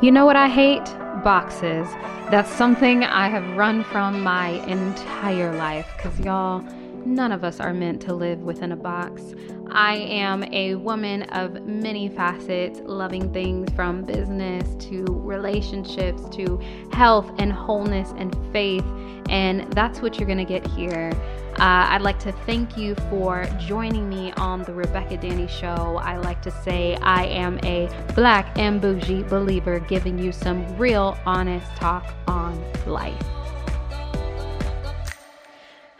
You know what I hate? Boxes. That's something I have run from my entire life because y'all, none of us are meant to live within a box. I am a woman of many facets, loving things from business to relationships to health and wholeness and faith. And that's what you're going to get here. Uh, I'd like to thank you for joining me on the Rebekah Danny Show. I like to say I am a black and bougie believer giving you some real honest talk on life.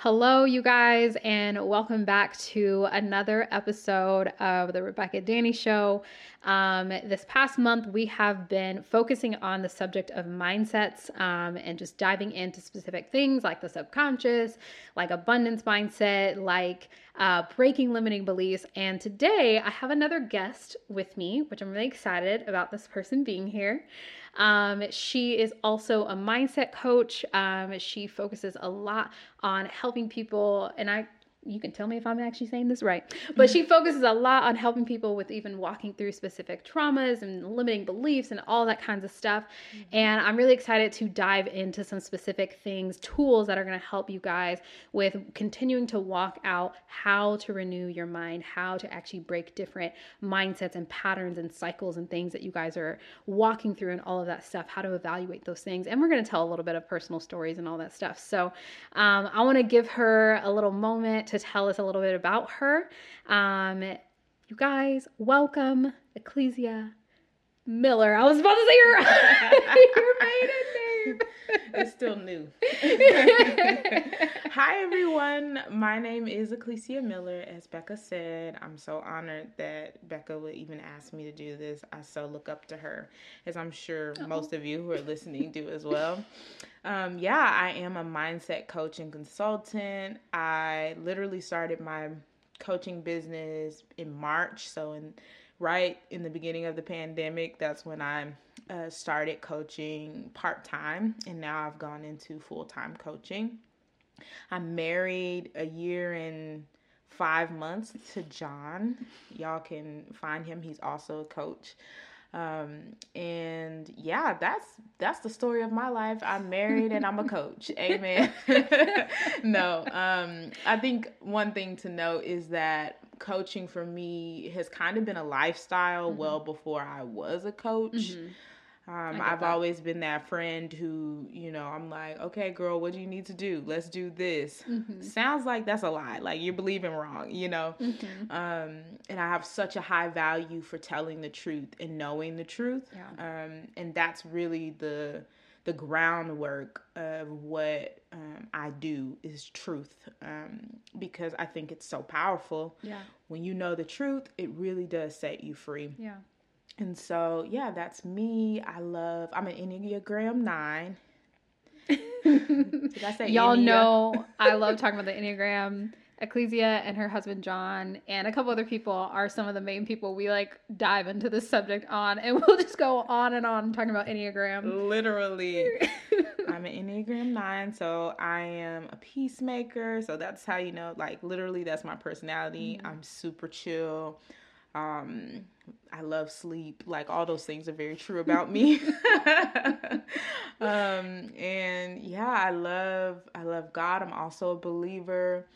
Hello, you guys, and welcome back to another episode of the Rebekah Danny Show. Um, this past month, we have been focusing on the subject of mindsets um, and just diving into specific things like the subconscious, like abundance mindset, like uh, breaking limiting beliefs. And today, I have another guest with me, which I'm really excited about this person being here. Um, she is also a mindset coach. Um, she focuses a lot on helping people, and I you can tell me if I'm actually saying this right. But she focuses a lot on helping people with even walking through specific traumas and limiting beliefs and all that kinds of stuff. Mm-hmm. And I'm really excited to dive into some specific things, tools that are going to help you guys with continuing to walk out how to renew your mind, how to actually break different mindsets and patterns and cycles and things that you guys are walking through and all of that stuff, how to evaluate those things. And we're going to tell a little bit of personal stories and all that stuff. So um, I want to give her a little moment to tell us a little bit about her. Um, you guys, welcome, Aclesia Miller. I was about to say your, your maiden name. It's still new. Hi, everyone. My name is Aclesia Miller. As Becca said, I'm so honored that Becca would even ask me to do this. I so look up to her, as I'm sure oh. most of you who are listening do as well. Um, yeah, I am a mindset coach and consultant. I literally started my coaching business in March. So, in right in the beginning of the pandemic, that's when I uh, started coaching part time, and now I've gone into full time coaching. I'm married a year and five months to John. Y'all can find him. He's also a coach um and yeah that's that's the story of my life i'm married and i'm a coach amen no um i think one thing to note is that coaching for me has kind of been a lifestyle mm-hmm. well before i was a coach mm-hmm. Um, I've that. always been that friend who, you know, I'm like, okay, girl, what do you need to do? Let's do this. Mm-hmm. Sounds like that's a lie. Like you're believing wrong, you know? Mm-hmm. Um, and I have such a high value for telling the truth and knowing the truth. Yeah. Um, and that's really the, the groundwork of what um, I do is truth um, because I think it's so powerful. Yeah. When you know the truth, it really does set you free. Yeah. And so, yeah, that's me. I love, I'm an Enneagram 9. Did I say Y'all know I love talking about the Enneagram. Aclesia and her husband John and a couple other people are some of the main people we like dive into this subject on, and we'll just go on and on talking about Enneagram. Literally. I'm an Enneagram 9, so I am a peacemaker. So that's how you know, like, literally, that's my personality. Mm-hmm. I'm super chill. Um, I love sleep. Like all those things are very true about me. um, and yeah, I love I love God. I'm also a believer.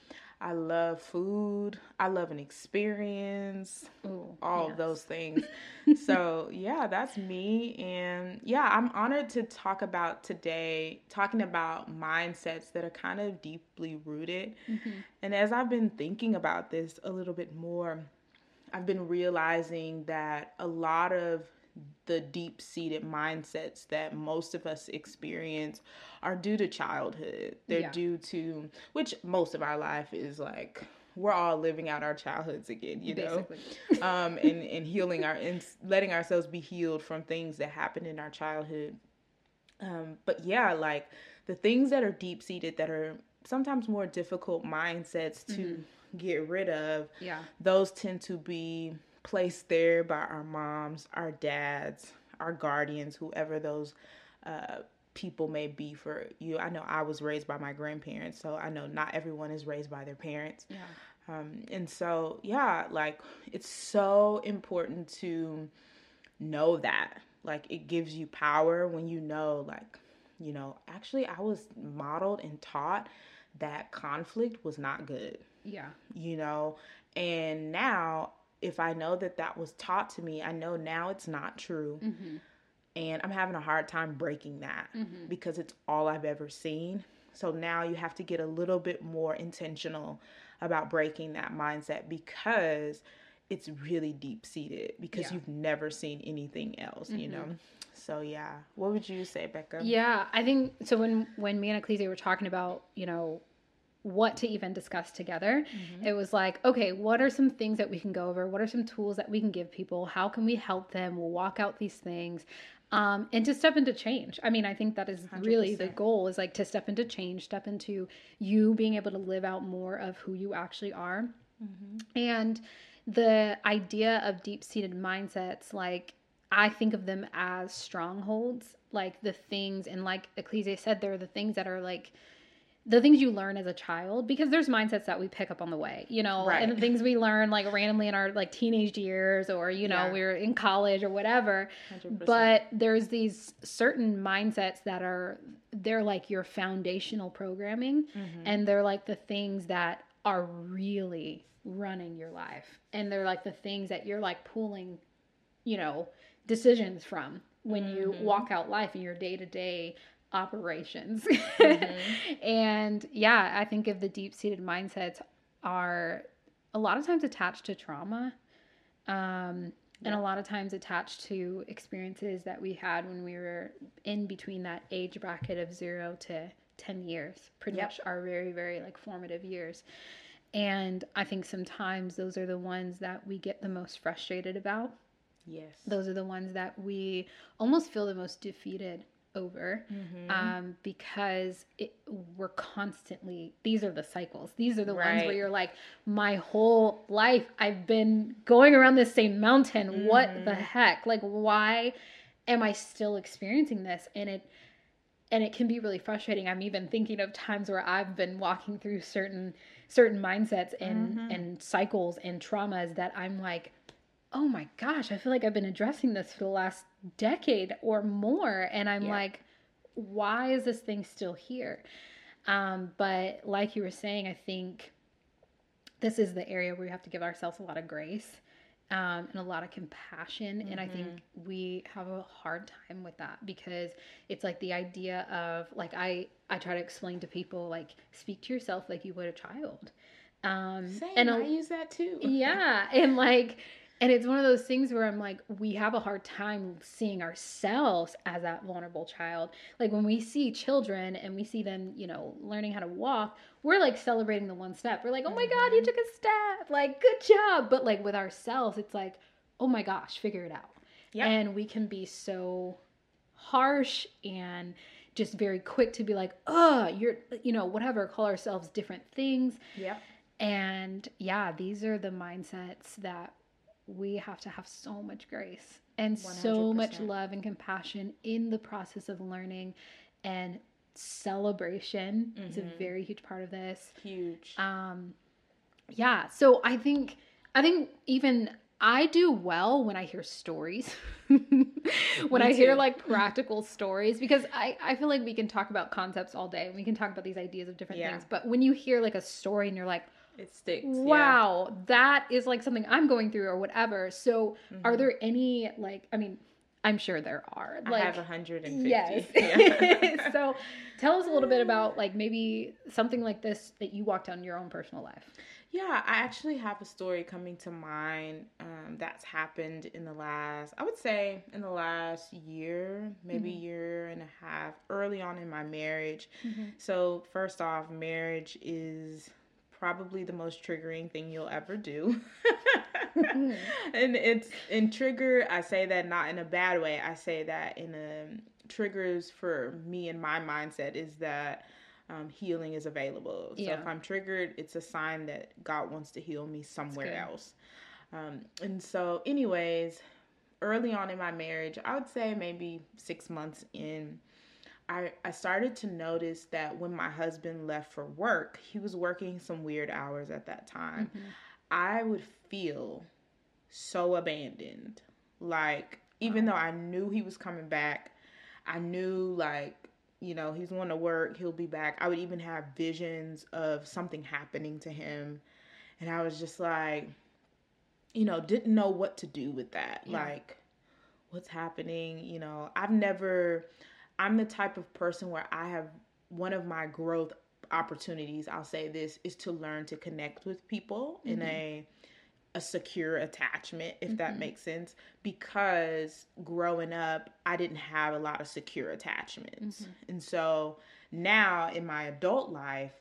I love food. I love an experience. Ooh, all yes. of those things. so, yeah, that's me. And yeah, I'm honored to talk about today, talking about mindsets that are kind of deeply rooted. Mm-hmm. And as I've been thinking about this a little bit more, I've been realizing that a lot of the deep seated mindsets that most of us experience are due to childhood. They're yeah. due to, which most of our life is like, we're all living out our childhoods again, you know, um, and, and healing our, and letting ourselves be healed from things that happened in our childhood. Um, but yeah, like the things that are deep seated that are sometimes more difficult mindsets to mm-hmm get rid of, yeah, those tend to be placed there by our moms, our dads, our guardians, whoever those uh, people may be for you. I know I was raised by my grandparents, so I know not everyone is raised by their parents. Yeah. Um, and so, yeah, like it's so important to know that Like it gives you power when you know, like, you know, actually, I was modeled and taught that conflict was not good. Yeah. You know, and now if I know that that was taught to me, I know now it's not true. Mm-hmm. And I'm having a hard time breaking that Mm-hmm. because it's all I've ever seen. So now you have to get a little bit more intentional about breaking that mindset because it's really deep seated because Yeah. you've never seen anything else, you know? Mm-hmm. So yeah. What would you say, Becca? Yeah, I think so. When when me and Aclesia were talking about, you know, what to even discuss together, mm-hmm. it was like, okay, what are some things that we can go over? What are some tools that we can give people? How can we help them walk out these things? Um, and to step into change. I mean, I think that is really the goal is like to step into change, step into you being able to live out more of who you actually are. Mm-hmm. And the idea of deep seated mindsets, like I think of them as strongholds, like the things, and like Aclesia said, they're the things that are like the things you learn as a child because there's mindsets that we pick up on the way, you know, Right. and the things we learn like randomly in our like teenage years or, you know, Yeah. we're in college or whatever. 100%. But there's these certain mindsets that are, they're like your foundational programming Mm-hmm. and they're like the things that are really running your life. And they're like the things that you're like pulling, you know, decisions from when you Mm-hmm. walk out life in your day to day operations. Mm-hmm. and yeah, I think of the deep seated mindsets are a lot of times attached to trauma. Um, and a lot of times attached to experiences that we had when we were in between that age bracket of zero to 10 years, pretty Yep. much our very, very like formative years. And I think sometimes those are the ones that we get the most frustrated about. yes. Those are the ones that we almost feel the most defeated over Mm-hmm. um, because it, we're constantly, these are the cycles. These are the ones where you're like, my whole life I've been going around this same mountain. What Mm-hmm. the heck? Like, why am I still experiencing this? And it, and it can be really frustrating. I'm even thinking of times where I've been walking through certain certain mindsets and Mm-hmm. and cycles and traumas that I'm like, oh my gosh, I feel like I've been addressing this for the last decade or more, and I'm Yeah. like, why is this thing still here? Um, but like you were saying, I think this is the area where we have to give ourselves a lot of grace um, and a lot of compassion. And I think we have a hard time with that because it's like the idea of like I I try to explain to people like speak to yourself like you would a child. Um, Same. and a- I use that too. yeah, and like and it's one of those things where I'm like, we have a hard time seeing ourselves as that vulnerable child. Like when we see children and we see them, you know, learning how to walk, we're like celebrating the one step. We're like, oh my God, you mm-hmm. took a step. Like, good job. But like with ourselves, it's like, oh my gosh, figure it out. Yep. And we can be so harsh and just very quick to be like, oh, you're, you know, whatever, call ourselves different things. Yeah. And yeah, these are the mindsets that we have to have so much grace and so much love and compassion in the process of learning and celebration is a very huge part of this. Huge. Um yeah, so I think I think even I do well when I hear stories. when I hear like practical stories because I I feel like we can talk about concepts all day and we can talk about these ideas of different Yeah. things, but when you hear like a story and you're like it sticks. yeah. wow that is like something i'm going through or whatever so are Mhm. there any like i mean i'm sure there are I like have 150. yes Yeah. so tell us a little bit about like maybe something like this that you walked down in your own personal life Yeah, I actually have a story coming to mind um, that's happened in the last, I would say, in the last year, maybe Mhm. year and a half, early on in my marriage. Mm-hmm. So, first off, marriage is probably the most triggering thing you'll ever do. and it's in trigger, I say that not in a bad way. I say that in a triggers for me and my mindset is that um, healing is available. So Yeah. if I'm triggered, it's a sign that God wants to heal me somewhere else. Um, and so, anyways, early on in my marriage, I would say maybe six months in, I, I started to notice that when my husband left for work, he was working some weird hours at that time. Mm-hmm. I would feel so abandoned. Like Even though I knew he was coming back, I knew like you know he's going to work, he'll be back. I would even have visions of something happening to him, and I was just like, you know, didn't know what to do with that. Yeah. Like, what's happening? You know, I've never. I'm the type of person where I have one of my growth opportunities, I'll say this, is to learn to connect with people mm-hmm. in a a secure attachment if mm-hmm. that makes sense because growing up I didn't have a lot of secure attachments. Mm-hmm. And so now in my adult life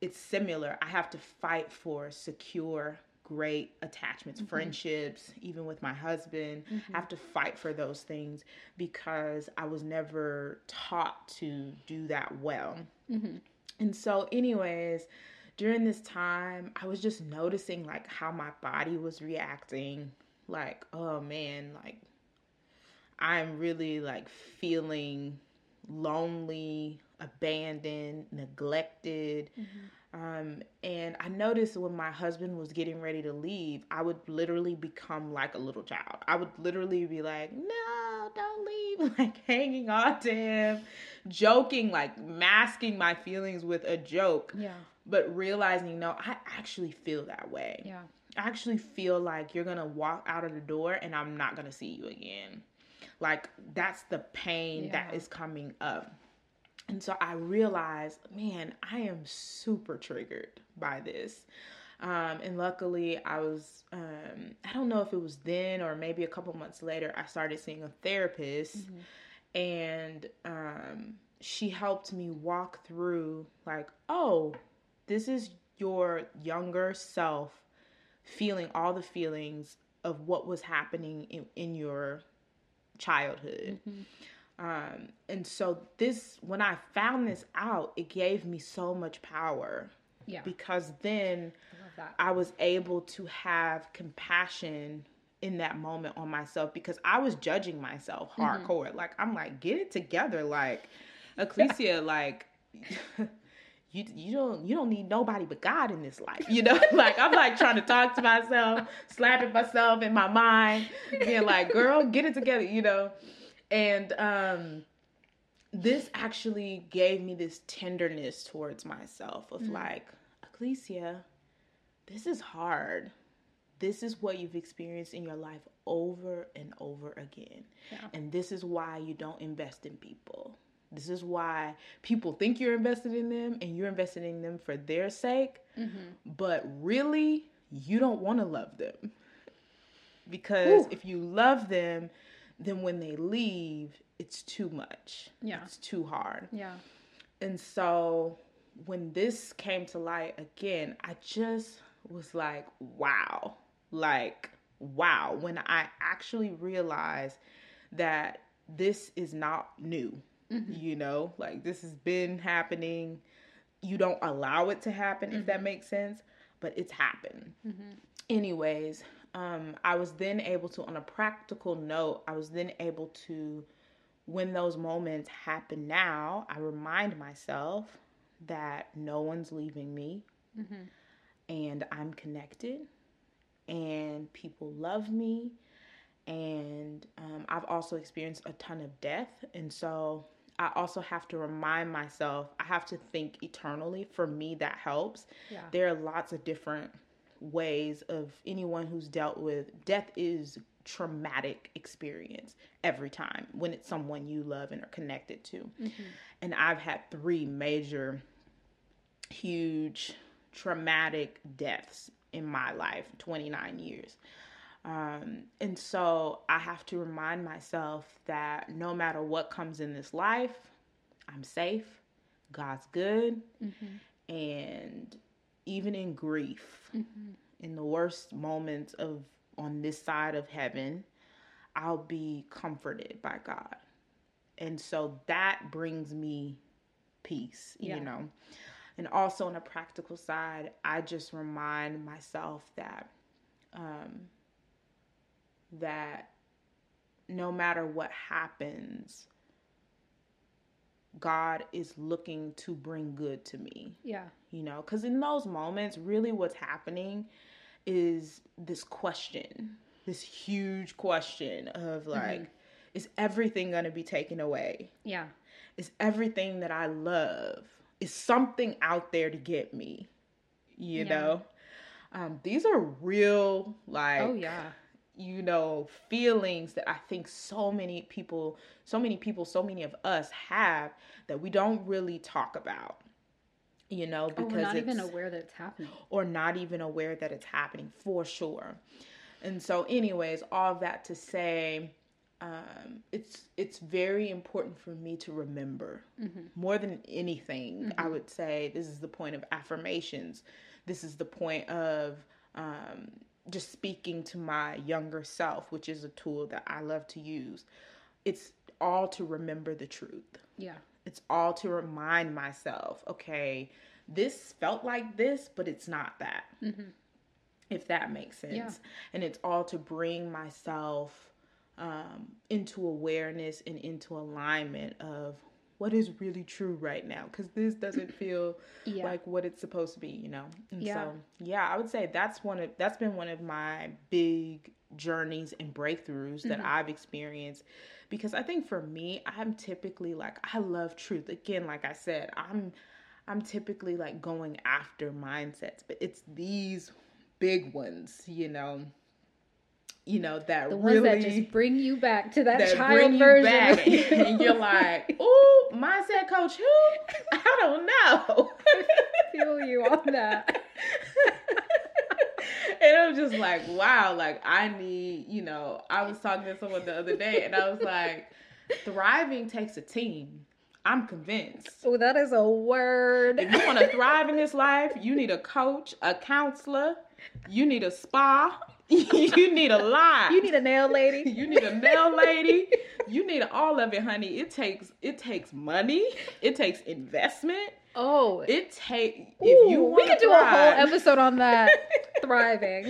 it's similar. I have to fight for secure great attachments, mm-hmm. friendships, even with my husband. Mm-hmm. I have to fight for those things because I was never taught to do that well. Mm-hmm. And so, anyways, during this time, I was just noticing like how my body was reacting. Like, oh man, like I'm really like feeling lonely, abandoned, neglected. Mm-hmm. Um, and I noticed when my husband was getting ready to leave, I would literally become like a little child. I would literally be like, no, don't leave, like hanging on to him, joking, like masking my feelings with a joke. Yeah. But realizing, no, I actually feel that way. Yeah. I actually feel like you're going to walk out of the door and I'm not going to see you again. Like that's the pain yeah. that is coming up. And so I realized, man, I am super triggered by this. Um, and luckily, I was, um, I don't know if it was then or maybe a couple months later, I started seeing a therapist. Mm-hmm. And um, she helped me walk through, like, oh, this is your younger self feeling all the feelings of what was happening in, in your childhood. Mm-hmm. Um, and so this, when I found this out, it gave me so much power. Yeah. Because then I, I was able to have compassion in that moment on myself because I was judging myself mm-hmm. hardcore. Mm-hmm. Like I'm like, get it together, like Aclesia, like you you don't you don't need nobody but God in this life. You know, like I'm like trying to talk to myself, slapping myself in my mind, being like, girl, get it together, you know. And um this actually gave me this tenderness towards myself of mm like, Aclesia, this is hard. This is what you've experienced in your life over and over again. Yeah. And this is why you don't invest in people. This is why people think you're invested in them and you're invested in them for their sake. Mm-hmm. But really, you don't want to love them. Because Ooh. if you love them, then when they leave, it's too much. Yeah. It's too hard. Yeah. And so when this came to light again, I just was like, wow. Like, wow. When I actually realized that this is not new, mm-hmm. you know, like this has been happening. You don't allow it to happen, mm-hmm. if that mm-hmm. makes sense, but it's happened. Mm-hmm. Anyways, um, I was then able to, on a practical note, I was then able to, when those moments happen now, I remind myself that no one's leaving me mm-hmm. and I'm connected and people love me. And um, I've also experienced a ton of death. And so I also have to remind myself, I have to think eternally. For me, that helps. Yeah. There are lots of different ways of anyone who's dealt with death is traumatic experience every time when it's someone you love and are connected to. Mm-hmm. And I've had three major huge traumatic deaths in my life, 29 years. Um, and so I have to remind myself that no matter what comes in this life, I'm safe, God's good, mm-hmm. and even in grief, mm-hmm. in the worst moments of on this side of heaven, I'll be comforted by God. And so that brings me peace, yeah. you know. And also on a practical side, I just remind myself that um that no matter what happens, God is looking to bring good to me. Yeah. You know, because in those moments, really what's happening is this question, this huge question of like, mm-hmm. Is everything going to be taken away? Yeah. Is everything that I love? Is something out there to get me? You Yeah. know? Um, these are real, like, Oh yeah. You know, feelings that I think so many people, so many people, so many of us have that we don't really talk about. You know, Oh, because we're not even aware that it's happening. or not even aware that it's happening for sure. And so, anyways, all of that to say, um, it's it's very important for me to remember more than anything. I would say this is the point of affirmations. This is the point of um, just speaking to my younger self, which is a tool that I love to use. It's all to remember the truth Yeah. it's all to remind myself okay this felt like this but it's not that if that makes sense Yeah. and it's all to bring myself um, into awareness and into alignment of what is really true right now because this doesn't feel Yeah. like what it's supposed to be you know and Yeah. so yeah i would say that's one of that's been one of my big journeys and breakthroughs that Mm-hmm. i've experienced because i think for me i'm typically like i love truth again like i said i'm i'm typically like going after mindsets but it's these big ones you know you know that The ones really that just bring you back to that, that child version. you. and you're like, "Ooh, mindset coach, who? I don't know." feel you on that. and I'm just like, wow, like I need, you know, I was talking to someone the other day, and I was like, thriving takes a team. I'm convinced. Oh, that is a word. If you want to thrive in this life, you need a coach, a counselor, you need a spa, you need a lot. You need a nail lady. You need a nail lady. You need all of it, honey. It takes it takes money. It takes investment. Oh, It take if you want, we could do a whole episode on that. Thriving.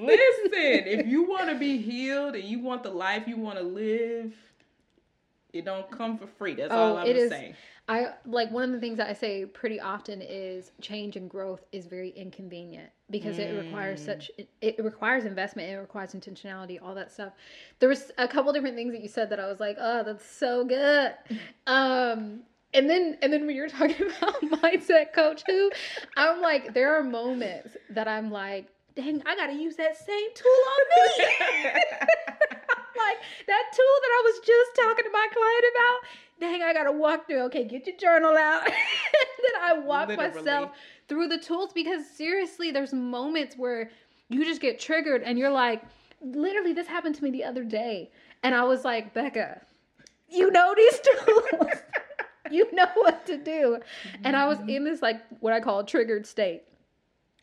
Listen, if you want to be healed and you want the life you want to live, it don't come for free. That's oh, all Oh, I'm it is. saying. I like one of the things that I say pretty often is change and growth is very inconvenient because it requires such it, it requires investment, it requires intentionality, all that stuff. There was a couple different things that you said that I was like, "Oh, that's so good." Um and then and then when you're talking about mindset coach who I'm like there are moments that I'm like, "Dang, I got to use that same tool on me." like that tool that I was just talking to my client about. Dang, I gotta walk through. Okay, get your journal out. then I walk Literally. myself through the tools because seriously, there's moments where you just get triggered and you're like, literally, this happened to me the other day. And I was like, Becca, you know these tools. you know what to do. And I was in this like what I call a triggered state.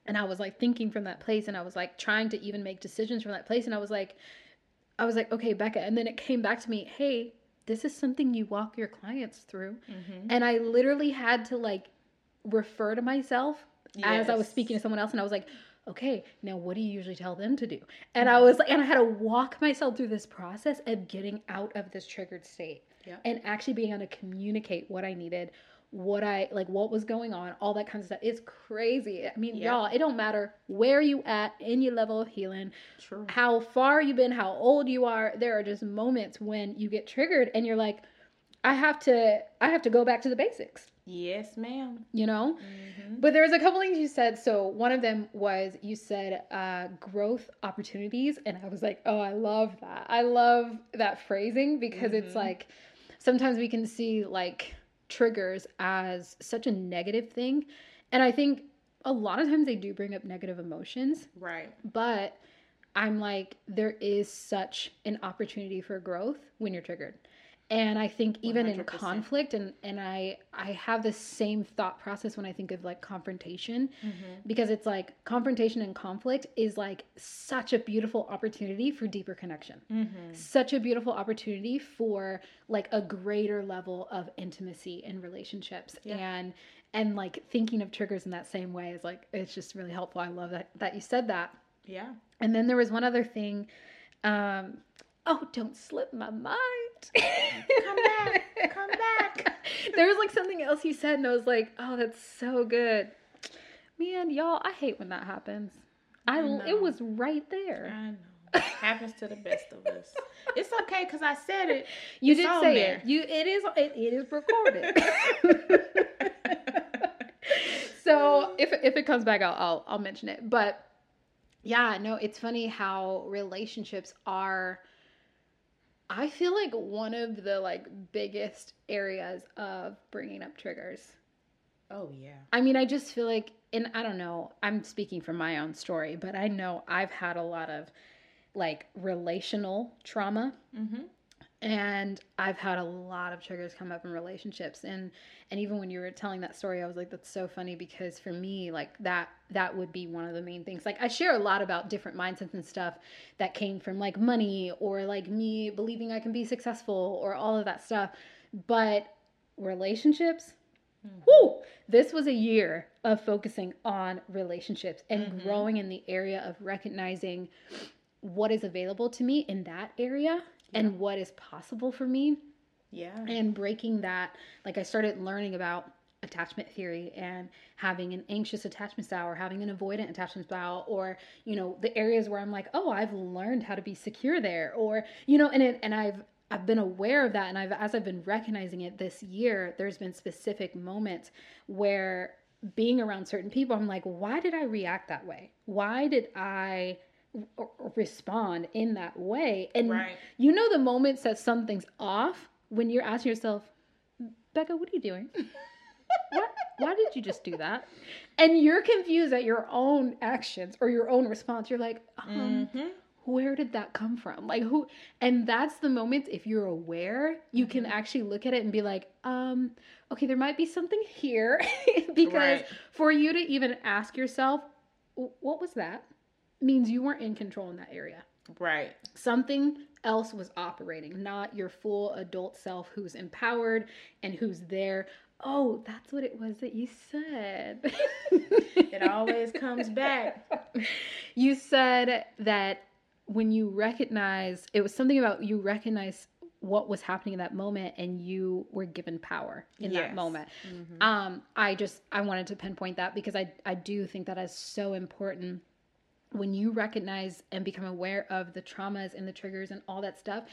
And I was like thinking from that place and I was like trying to even make decisions from that place. And I was like, I was like, okay, Becca. And then it came back to me, hey, this is something you walk your clients through. Mhm. And I literally had to like refer to myself as I was speaking to someone else. And I was like, okay, now what do you usually tell them to do? And I was like, and I had to walk myself through this process of getting out of this triggered state Yeah. and actually being able to communicate what I needed, what I like, what was going on, all that kind of stuff. It's crazy. I mean, Yeah. y'all, it don't matter where you at in your level of healing, True. how far you've been, how old you are. There are just moments when you get triggered and you're like, I have to, I have to go back to the basics Yes, ma'am. you know Mhm. but there's a couple things you said so one of them was you said uh, growth opportunities and i was like oh i love that i love that phrasing because it's Mhm. like sometimes we can see like triggers as such a negative thing and i think a lot of times they do bring up negative emotions Right. but I'm like, there is such an opportunity for growth when you're triggered. And I think even in 100%. conflict and and I I have the same thought process when I think of like confrontation Mm-hmm. because it's like confrontation and conflict is like such a beautiful opportunity for deeper connection. Mm-hmm. Such a beautiful opportunity for like a greater level of intimacy in relationships Yeah. and and like thinking of triggers in that same way is like it's just really helpful. I love that that you said that. Yeah. And then there was one other thing. Um, oh, don't slip my mind. Come back. Come back. there was like something else he said, and I was like, oh, that's so good. Man, y'all, I hate when that happens. I, I it was right there. I know. Happens to the best of us. It's okay because I said it. You It's did say there. it. You it is it, it is recorded. so if if it comes back, I'll, I'll I'll mention it. But yeah, no, it's funny how relationships are. I feel like one of the like biggest areas of bringing up triggers. Oh yeah. I mean, I just feel like, and I don't know, I'm speaking from my own story, but I know I've had a lot of like relational trauma Mm-hmm. And I've had a lot of triggers come up in relationships. And and even when you were telling that story I was like that's so funny because for me like that that would be one of the main things. Like I share a lot about different mindsets and stuff that came from like money or like me believing I can be successful or all of that stuff. But relationships? Whoo! this was a year of focusing on relationships and Mhm. growing in the area of recognizing what is available to me in that area and what is possible for me. Yeah. and breaking that like i started learning about attachment theory and having an anxious attachment style or having an avoidant attachment style or you know the areas where i'm like oh i've learned how to be secure there or you know and it, and i've i've been aware of that and i've as i've been recognizing it this year there's been specific moments where being around certain people i'm like why did i react that way? Why did i respond in that way and Right. you know the moments that something's off when you're asking yourself, Becca, what are you doing? what? Why did you just do that? And you're confused at your own actions or your own response. You're like, um, Mm-hmm. where did that come from? Like who? And that's the moment if you're aware, you can Mhm. actually look at it and be like, um, okay, there might be something here because Right. for you to even ask yourself, what was that? Means you weren't in control in that area Right. something else was operating, not your full adult self who's empowered and who's there. Oh, that's what it was that you said. It always comes back. You said that when you recognize, it was something about you recognize what was happening in that moment and you were given power in that Yes. moment. Mhm. Um, I just I wanted to pinpoint that because I I do think that is so important when you recognize and become aware of the traumas and the triggers and all that stuff.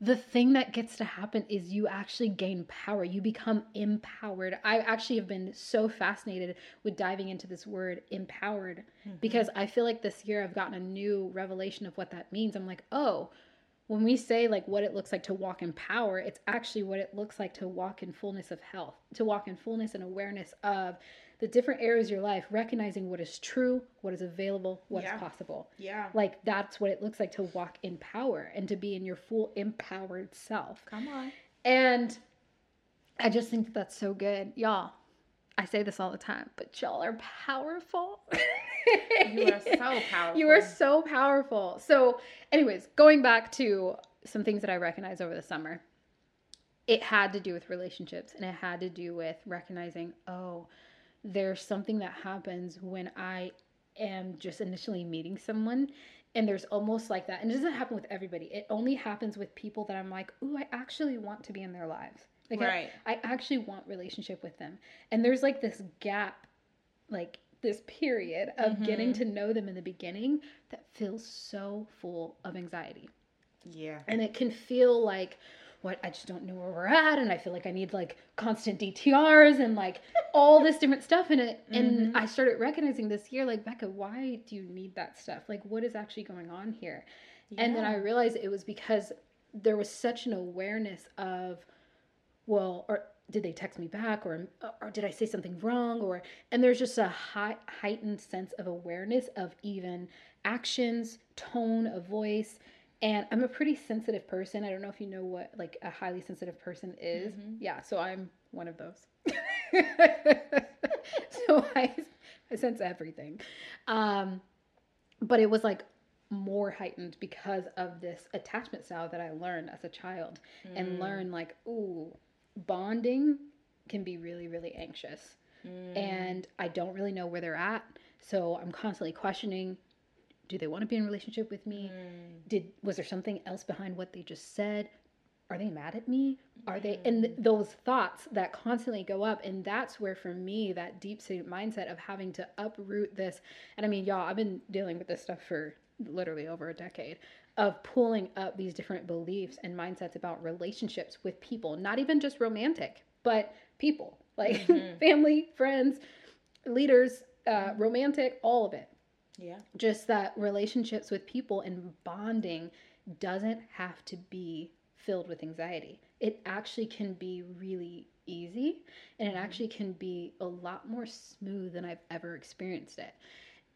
The thing that gets to happen is you actually gain power. You become empowered. I actually have been so fascinated with diving into this word empowered mm-hmm. because I feel like this year I've gotten a new revelation of what that means. I'm like, oh, when we say like what it looks like to walk in power, it's actually what it looks like to walk in fullness of health, to walk in fullness and awareness of the different areas of your life, recognizing what is true, what is available, what is Yeah. possible. Yeah. Like that's what it looks like to walk in power and to be in your full empowered self. Come on. And I just think that that's so good. Y'all, I say this all the time, but y'all are powerful. You are so powerful. You are so powerful. So, anyways, going back to some things that I recognized over the summer, it had to do with relationships and it had to do with recognizing, oh, there's something that happens when I am just initially meeting someone. And there's almost like that. And it doesn't happen with everybody. It only happens with people that I'm like, ooh, I actually want to be in their lives. Like I- Right. I actually want relationship with them. And there's like this gap, like this period of getting Mhm. to know them in the beginning that feels so full of anxiety. Yeah. And it can feel like what I just don't know where we're at and I feel like I need like constant DTRs and like all this different stuff in it. And Mhm. I started recognizing this year like Becca, why do you need that stuff? Like what is actually going on here? And then I realized it was because there was such an awareness of, well, or did they text me back, or or did I say something wrong, or and there's just a high, heightened sense of awareness of even actions, tone of voice, and I'm a pretty sensitive person. I don't know if you know what like a highly sensitive person is. Mhm. Yeah, so I'm one of those. so I I sense everything. Um, but it was like more heightened because of this attachment style that I learned as a child and Mm. learn like, ooh, bonding can be really, really anxious. Mm. And I don't really know where they're at. So I'm constantly questioning, do they want to be in a relationship with me? Mm. Did was there something else behind what they just said? Are they mad at me? Are they and th- those thoughts that constantly go up and that's where for me that deep seated mindset of having to uproot this and I mean y'all I've been dealing with this stuff for literally over a decade of pulling up these different beliefs and mindsets about relationships with people, not even just romantic, but people like mm-hmm. family, friends, leaders, uh, romantic, all of it. Yeah. Just that relationships with people and bonding doesn't have to be filled with anxiety. It actually can be really easy and it mm-hmm. actually can be a lot more smooth than I've ever experienced it.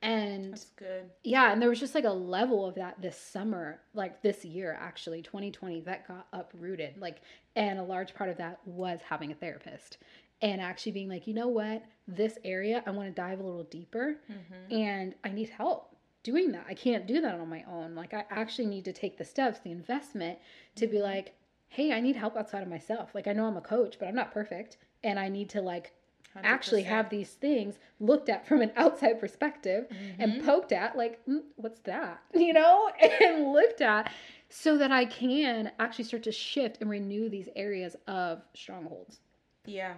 And that's good. Yeah, and there was just like a level of that this summer, like this year actually, 2020, that got uprooted. Like, and a large part of that was having a therapist and actually being like, you know what, this area, I want to dive a little deeper mm-hmm. and I need help doing that. I can't do that on my own. Like, I actually need to take the steps, the investment to be mm-hmm. like, hey, I need help outside of myself. Like, I know I'm a coach, but I'm not perfect. And I need to like 100%. actually have these things looked at from an outside perspective mm-hmm. and poked at, like, mm, what's that? You know, and looked at so that I can actually start to shift and renew these areas of strongholds. Yeah.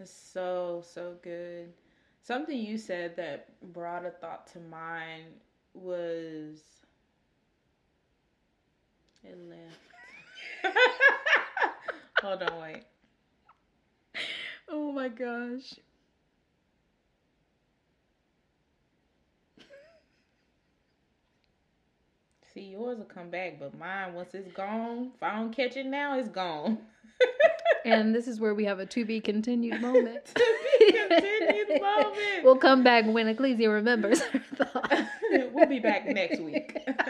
It's so, so good. Something you said that brought a thought to mind was it left. Hold on, wait. Oh my gosh. See, yours will come back, but mine, once it's gone, if I don't catch it now, it's gone. and this is where we have a to be continued moment. to be continued moment. we'll come back when Aclesia remembers her thought. we'll be back next week. uh,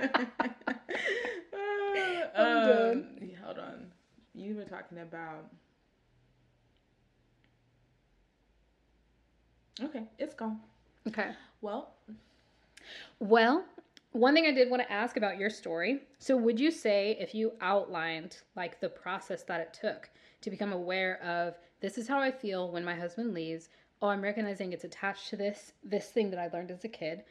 um, hold on. You were talking about. Okay, it's gone. Okay. Well. Well, one thing I did want to ask about your story. So, would you say if you outlined like the process that it took to become aware of this is how I feel when my husband leaves, oh, I'm recognizing it's attached to this this thing that I learned as a kid.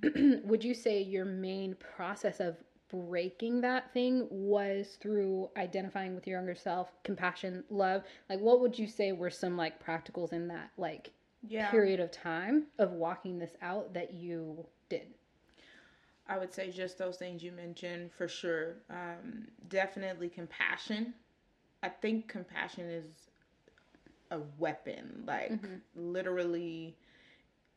Mm-hmm. would you say your main process of breaking that thing was through identifying with your younger self, compassion, love? Like what would you say were some like practicals in that like yeah. period of time of walking this out that you did? I would say just those things you mentioned for sure. Um, definitely compassion. I think compassion is a weapon. Like mm-hmm. literally,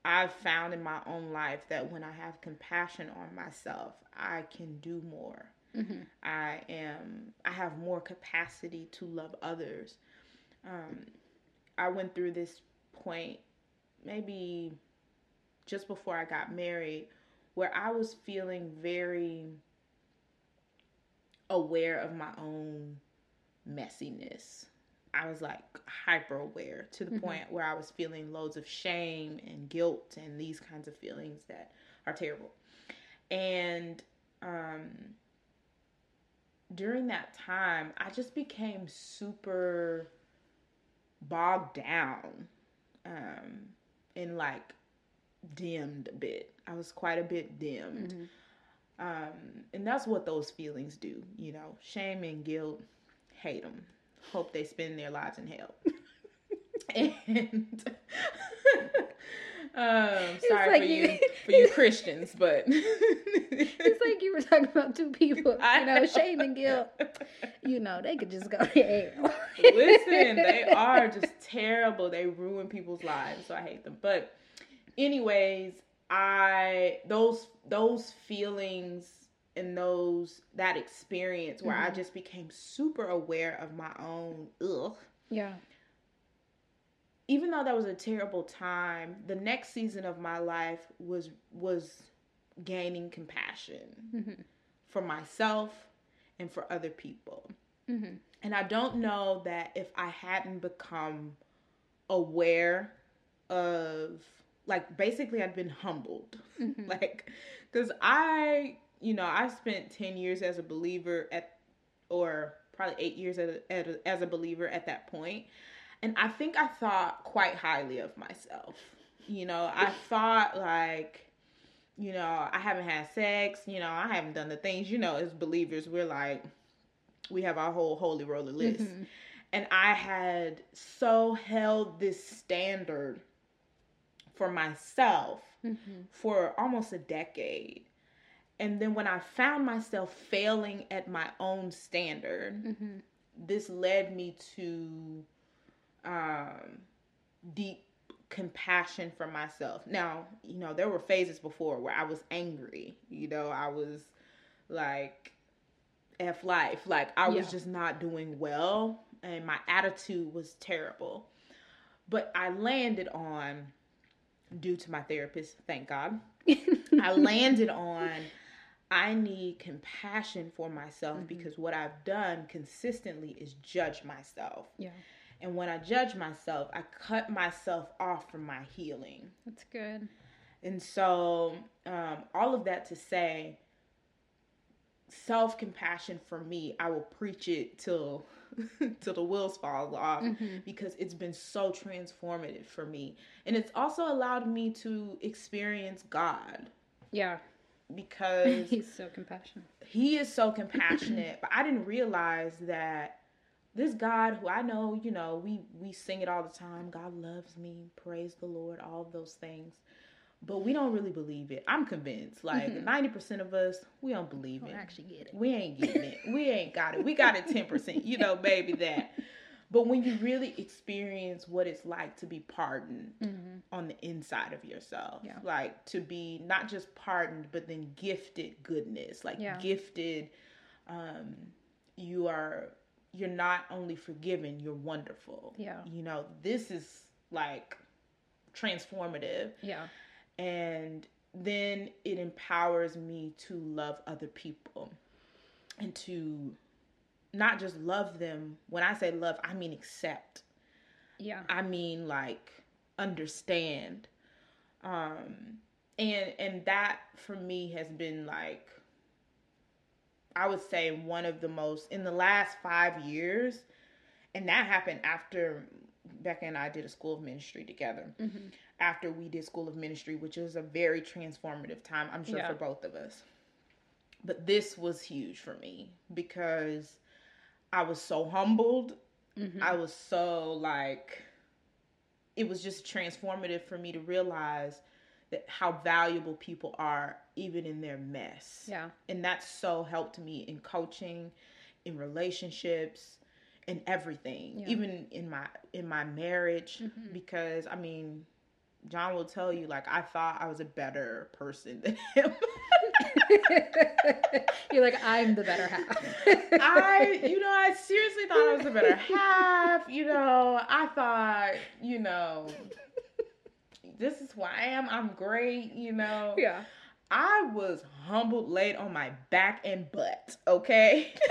I've found in my own life that when I have compassion on myself, I can do more. Mm-hmm. I am. I have more capacity to love others. Um, I went through this point maybe just before I got married where I was feeling very aware of my own messiness. I was like hyper aware to the mm-hmm. point where I was feeling loads of shame and guilt and these kinds of feelings that are terrible. And um, during that time, I just became super bogged down um, in like dimmed a bit. I was quite a bit dimmed. Mm-hmm. Um, and that's what those feelings do, you know, shame and guilt, hate them, hope they spend their lives in hell. and um, sorry like for you, you for you Christians, but it's like you were talking about two people, you know, shame and guilt. You know, they could just go to hell. Listen, they are just terrible. They ruin people's lives, so I hate them. But anyways, I those those feelings and those that experience where mm-hmm. I just became super aware of my own ugh. Yeah. Even though that was a terrible time, the next season of my life was was gaining compassion mm-hmm. for myself and for other people. Mm-hmm. And I don't know that if I hadn't become aware of like basically I'd been humbled. Mm-hmm. like cuz I, you know, I spent 10 years as a believer at or probably 8 years as a, as a believer at that point. And I think I thought quite highly of myself. You know, I thought like you know, I haven't had sex, you know, I haven't done the things, you know, as believers, we're like we have our whole holy roller list. Mm-hmm. And I had so held this standard for myself mm-hmm. for almost a decade. and then when I found myself failing at my own standard, Mm-hmm. this led me to um, deep compassion for myself. Now, you know, there were phases before where I was angry. You know, I was like, F life. Like, I was Yeah. just not doing well, and my attitude was terrible. But I landed on, due to my therapist, thank God, I landed on I need compassion for myself Mhm. because what I've done consistently is judge myself. Yeah, And when I judge myself, I cut myself off from my healing. that's good. And so, um, all of that to say, self compassion for me, I will preach it till till the wheels fall off Mhm. because it's been so transformative for me, and it's also allowed me to experience God Yeah, because he's so compassionate. he is so compassionate but i didn't realize that this god who i know you know we we sing it all the time god loves me praise the lord all those things but we don't really believe it i'm convinced like Mhm. 90% of us we don't believe Don't it actually get it. we ain't getting it we ain't got it we got it 10% you know maybe that but when you really experience what it's like to be pardoned Mm-hmm. on the inside of yourself. Yeah. Like to be not just pardoned, but then gifted goodness. Like Yeah. gifted, um, you are you're not only forgiven, you're wonderful. Yeah. You know, this is like transformative. Yeah, And then it empowers me to love other people and to not just love them. When I say love, I mean accept. yeah, I mean like understand. Um and and that for me has been like I would say one of the most in the last 5 years and that happened after Becca and I did a school of ministry together. mm-hmm. After we did school of ministry, which was a very transformative time, I'm sure Yeah. for both of us. But this was huge for me because I was so humbled Mm-hmm. I was so like it was just transformative for me to realize that how valuable people are even in their mess. yeah, And that so helped me in coaching, in relationships, in everything. Yeah. Even in my in my marriage Mhm. because I mean John will tell you like I thought I was a better person than him. You're like I'm the better half. I, you know, I seriously thought I was the better half. You know, I thought, you know, this is who I am. I'm great. You know, yeah. I was humbled, laid on my back and butt. Okay.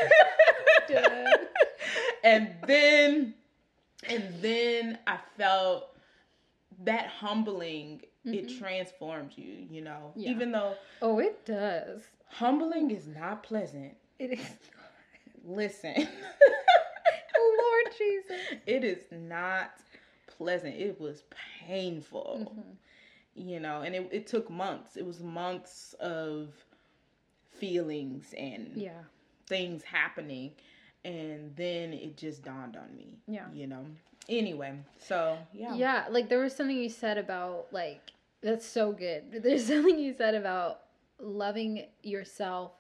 And then, and then I felt that humbling. It Mhm. transformed you. You know, Yeah. even though Oh, it does. humbling is not pleasant. It is. Listen. Oh, Lord Jesus. it is not pleasant. It was painful, Mhm. you know, and it, it took months. It was months of feelings and Yeah. things happening. And then it just dawned on me, Yeah. you know. Anyway, so yeah. Yeah, like there was something you said about like that's so good. There's something you said about loving yourself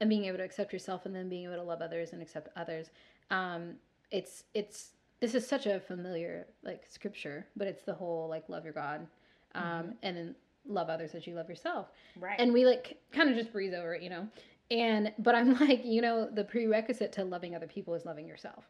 and being able to accept yourself and then being able to love others and accept others. Um it's it's this is such a familiar like scripture, but it's the whole like love your God um and then love others as you love yourself. Right. And we like kind of just breeze over it, you know. And but I'm like, you know, the prerequisite to loving other people is loving yourself.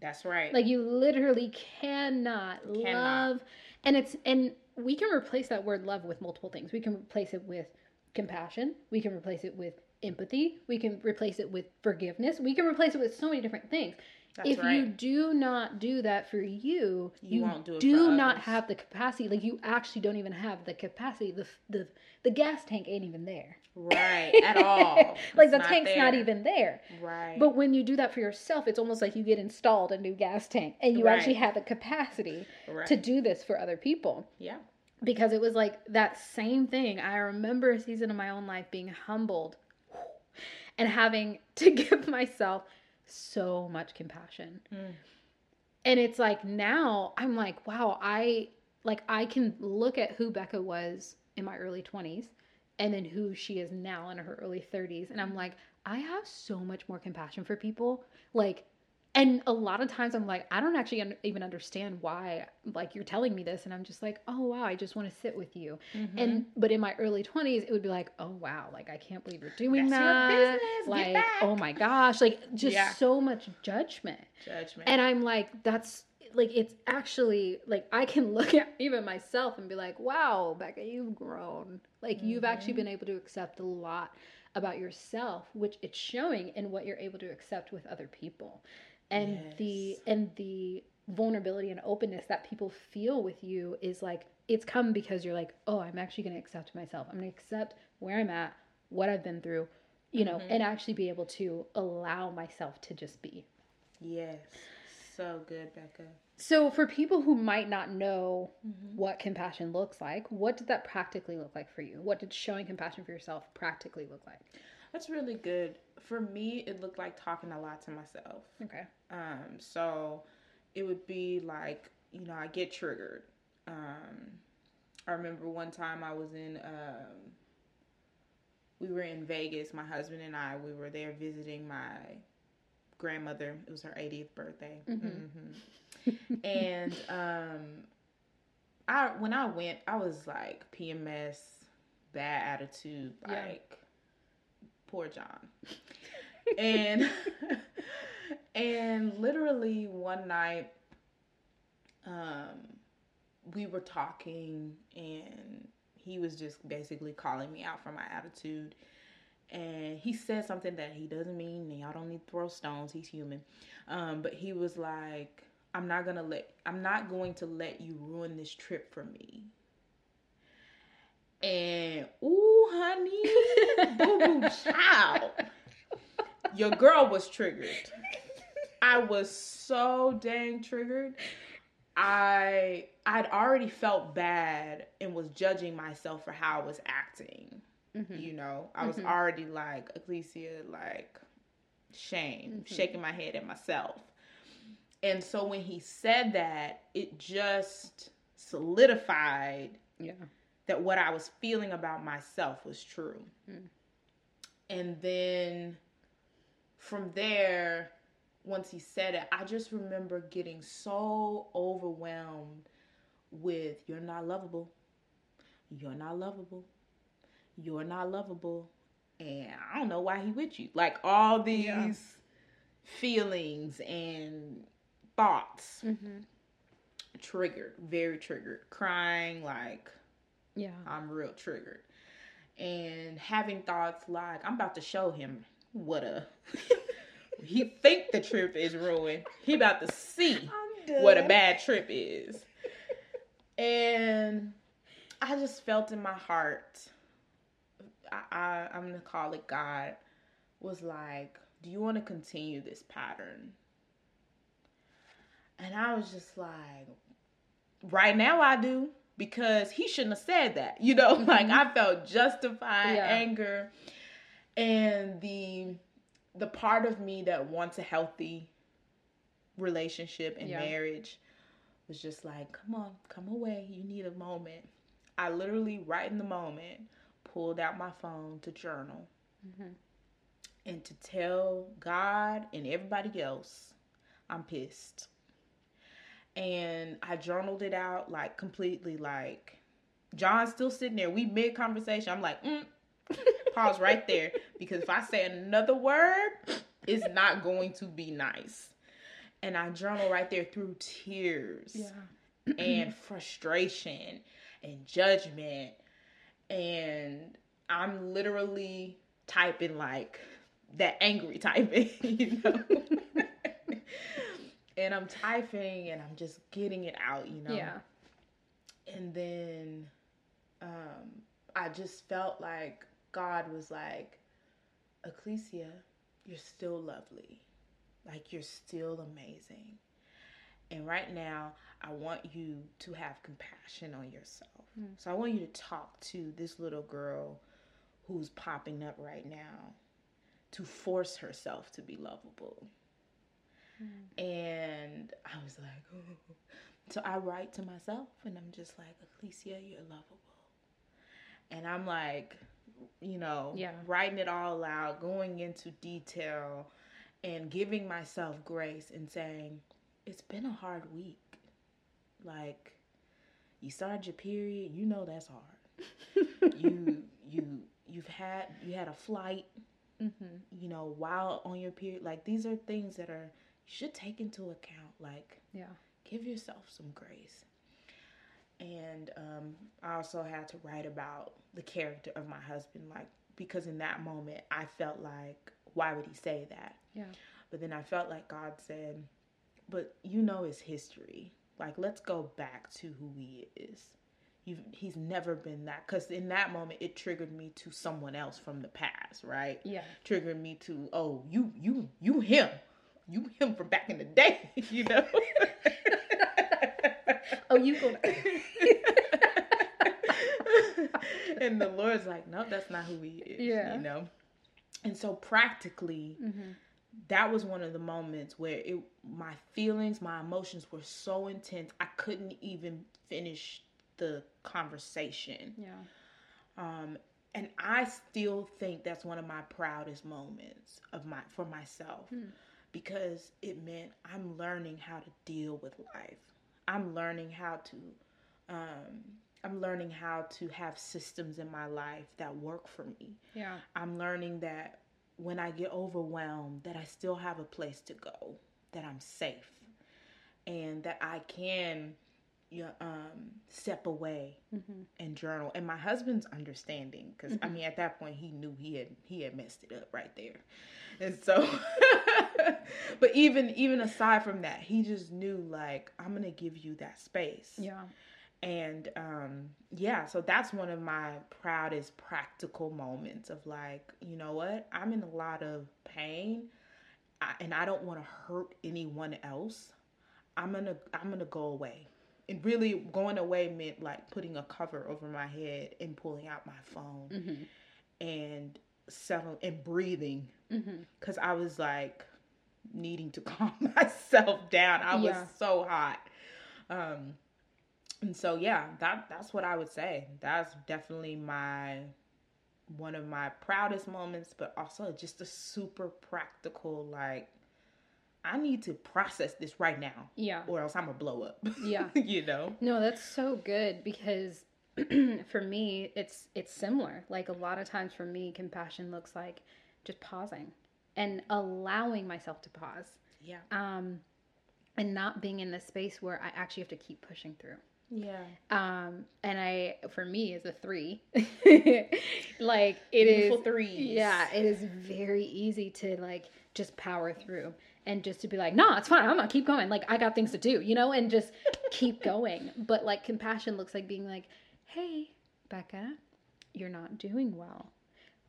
That's right. Like you literally cannot, Cannot. love and it's and we can replace that word love with multiple things. We can replace it with compassion, we can replace it with empathy, we can replace it with forgiveness, we can replace it with so many different things. That's if right. you do not do that for you, You you, won't do it do not others. have the capacity. Like you actually don't even have the capacity. The the the gas tank ain't even there. Right. At all. like It's the not tank's not even there. Right. But when you do that for yourself, it's almost like you get installed a new gas tank and you actually have the capacity right. to do this for other people. yeah. Because it was like that same thing. I remember a season of my own life being humbled and having to give myself so much compassion. Mm. And it's like now I'm like, wow, I like I can look at who Becca was in my early 20s and then who she is now in her early 30s. And I'm like, I have so much more compassion for people. Like, and a lot of times I'm like, I don't actually un- even understand why, like, you're telling me this. And I'm just like, oh, wow, I just want to sit with you. Mm-hmm. And, but in my early 20s, it would be like, oh, wow, like, I can't believe you're doing That's that. Like, oh my gosh, like, just Yeah. so much judgment. judgment. And I'm like, that's like, it's actually like, I can look at even myself and be like, wow, Becca, you've grown. Like, you've actually Mhm. been able to accept a lot about yourself, which it's showing in what you're able to accept with other people. And the, and the, vulnerability and openness that people feel with you is like it's come because you're like oh i'm actually going to accept myself i'm going to accept where i'm at what i've been through you know Mhm. and actually be able to allow myself to just be yes. So good, Becca. So, for people who might not know Mhm. what compassion looks like, what did that practically look like for you? What did showing compassion for yourself practically look like? That's really good. For me, it looked like talking a lot to myself. Okay. Um, so it would be like, you know, I get triggered. Um, I remember one time I was in, um, we were in Vegas, my husband and I, we were there visiting my grandmother. It was her 80th birthday. Mhm. Mhm. and um, I when I went, I was like PMS, bad attitude, Yeah. like poor John. and and literally one night, um, we were talking, and he was just basically calling me out for my attitude. And he said something that he doesn't mean, and y'all don't need to throw stones. He's human. Um, but he was like, I'm not gonna let I'm not going to let you ruin this trip for me. And ooh, honey, boo boo child. Your girl was triggered. I was so dang triggered. I I'd already felt bad and was judging myself for how I was acting. Mhm. You know, I was Mhm. already like Aclesia, like shame, Mhm. shaking my head at myself. And so when he said that, it just solidified Yeah. that what I was feeling about myself was true. Mm. And then from there, once he said it, I just remember getting so overwhelmed with you're not lovable. You're not lovable. You're not lovable. And I don't know why he with you. Like all these Yeah. feelings and thoughts Mm-hmm. triggered, very triggered, crying like Yeah. I'm real triggered. And having thoughts like I'm about to show him what a he think the trip is ruined. He about to see what a bad trip is. And I just felt in my heart I, I I'm gonna call it God was like, Do you want to continue this pattern? And I was just like, right now I do because he shouldn't have said that. You know, mm-hmm. like I felt justified Yeah. anger and the the part of me that wants a healthy relationship and Yeah. marriage was just like, come on, come away. You need a moment. I literally right in the moment pulled out my phone to journal Mhm. and to tell God and everybody else I'm pissed. And I journaled it out like completely like John's still sitting there. We mid conversation. I'm like, mm. pause right there because if I say another word, it's not going to be nice. And I journal right there through tears Yeah. and frustration and judgment and i'm literally typing like that angry typing you know? And i'm typing and i'm just getting it out you know? Yeah. and then um i just felt like god was like aclesia you're still lovely. Like you're still amazing and right now i want you to have compassion on yourself Mm. so i want you to talk to this little girl who's popping up right now to force herself to be lovable and I was like, oh. So I write to myself and I'm just like, Aclesia, you're lovable. And I'm like you know, Yeah. writing it all out, going into detail, and giving myself grace and saying, it's been a hard week. Like, you started your period, you know that's hard. you you you've had you had a flight, Mm-hmm. you know, while on your period. Like these are things that are you should take into account. Like Yeah. give yourself some grace. And um, I also had to write about the character of my husband, like because in that moment I felt like, why would he say that? Yeah. But then I felt like God said, but you know his history. Like let's go back to who he is. You've, he's never been that because in that moment it triggered me to someone else from the past, right? Yeah. Triggered me to oh you you you him, you him from back in the day, you know. Oh, you go. and the Lord's like, no, that's not who he is. Yeah. You know? And so practically, mm-hmm. That was one of the moments where it my feelings, my emotions were so intense I couldn't even finish the conversation. Yeah. Um and I still think that's one of my proudest moments of my for myself Hmm. because it meant I'm learning how to deal with life. I'm learning how to um I'm learning how to have systems in my life that work for me. Yeah. I'm learning that when I get overwhelmed that I still have a place to go, that I'm safe and that I can you know, um step away Mm-hmm. and journal and my husband's understanding because i mean at that point he knew he had he had messed it up right there and so but even even aside from that he just knew like i'm gonna give you that space Yeah. And um yeah so that's one of my proudest practical moments of like you know what i'm in a lot of pain and i don't want to hurt anyone else i'm gonna i'm gonna go away and really going away meant like putting a cover over my head and pulling out my phone Mm-hmm. and settling and breathing Mm-hmm. because i was like needing to calm myself down i was Yeah. so hot um and so yeah that that's what i would say that's definitely my one of my proudest moments but also just a super practical like i need to process this right now Yeah. or else i'm gonna blow up Yeah. you know No, that's so good because for me it's it's similar. Like a lot of times for me compassion looks like just pausing and allowing myself to pause. yeah Um and not being in the space where I actually have to keep pushing through. Yeah Um and I for me is a 3. like it is Beautiful threes. Yeah, it is very easy to like just power through and just to be like, nah, it's fine. I'm gonna keep going. Like I got things to do, you know, and just keep going. But like compassion looks like being like, hey, Becca, you're not doing well.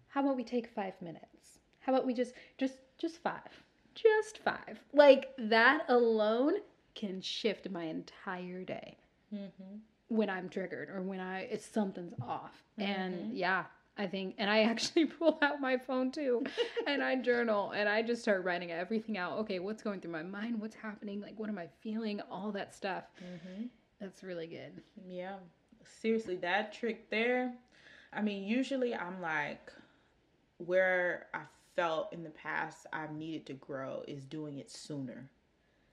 How about we take five minutes? How about we just just just five? Just five. Like that alone can shift my entire day mm-hmm. when I'm triggered or when I it's something's off. And yeah, I think and I actually pull out my phone too and I journal and I just start writing everything out. Okay, what's going through my mind? What's happening? Like what am I feeling? All that stuff. Mm-hmm. That's really good. Yeah. Seriously, that trick there. I mean, usually I'm like, where I felt in the past I've needed to grow is doing it sooner.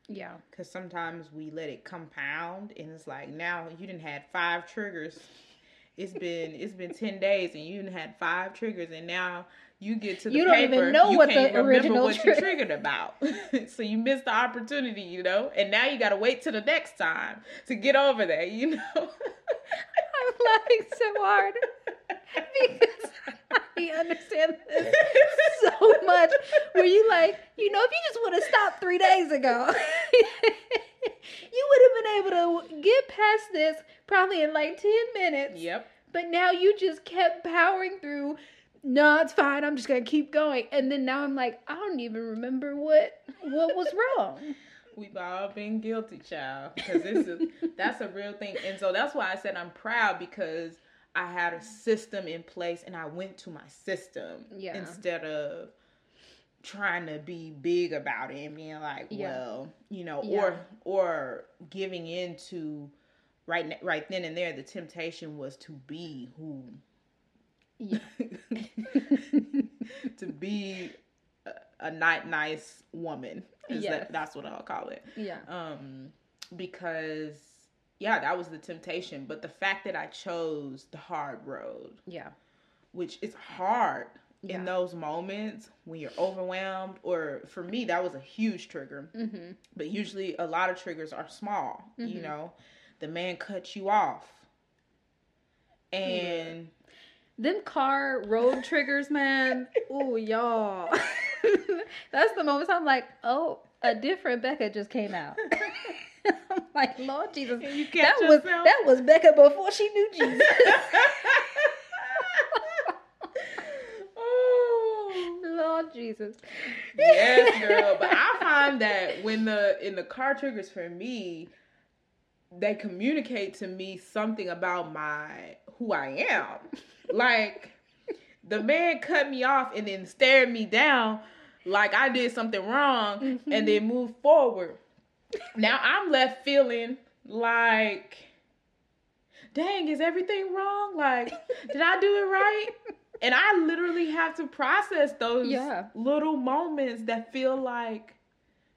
Yeah. Because sometimes we let it compound and it's like now you didn't had five triggers. It's been it's been ten days and you didn't had five triggers and now you get to the You don't paper, even know what the original what tri- you triggered about. so you missed the opportunity, you know, and now you got to wait till the next time to get over that, you know. I'm laughing so hard because I understand this so much. Where you like, you know, if you just would have stopped three days ago, you would have been able to get past this probably in like 10 minutes. Yep. But now you just kept powering through. No, it's fine. I'm just gonna keep going. And then now I'm like, I don't even remember what what was wrong. We've all been guilty, child, because this is that's a real thing, and so that's why I said I'm proud because I had a system in place, and I went to my system Yeah. instead of trying to be big about it and being like, Yeah. well, you know, Yeah. or or giving into right right then and there. The temptation was to be who Yeah. to be a, a night nice woman. Is yes. that, that's what I'll call it. Yeah. Um, because yeah, that was the temptation. But the fact that I chose the hard road. Yeah. Which is hard yeah. in those moments when you're overwhelmed, or for me, that was a huge trigger. Mm-hmm. But usually, a lot of triggers are small. Mm-hmm. You know, the man cuts you off, and them car road triggers, man. Ooh, y'all. That's the moment I'm like, oh, a different Becca just came out. I'm like, Lord Jesus, that was that was Becca before she knew Jesus. oh, Lord Jesus. Yes, girl. But I find that when the in the car triggers for me, they communicate to me something about my who I am. Like the man cut me off and then stared me down like I did something wrong mm-hmm. and then moved forward. Now I'm left feeling like dang, is everything wrong? Like, did I do it right? And I literally have to process those yeah. little moments that feel like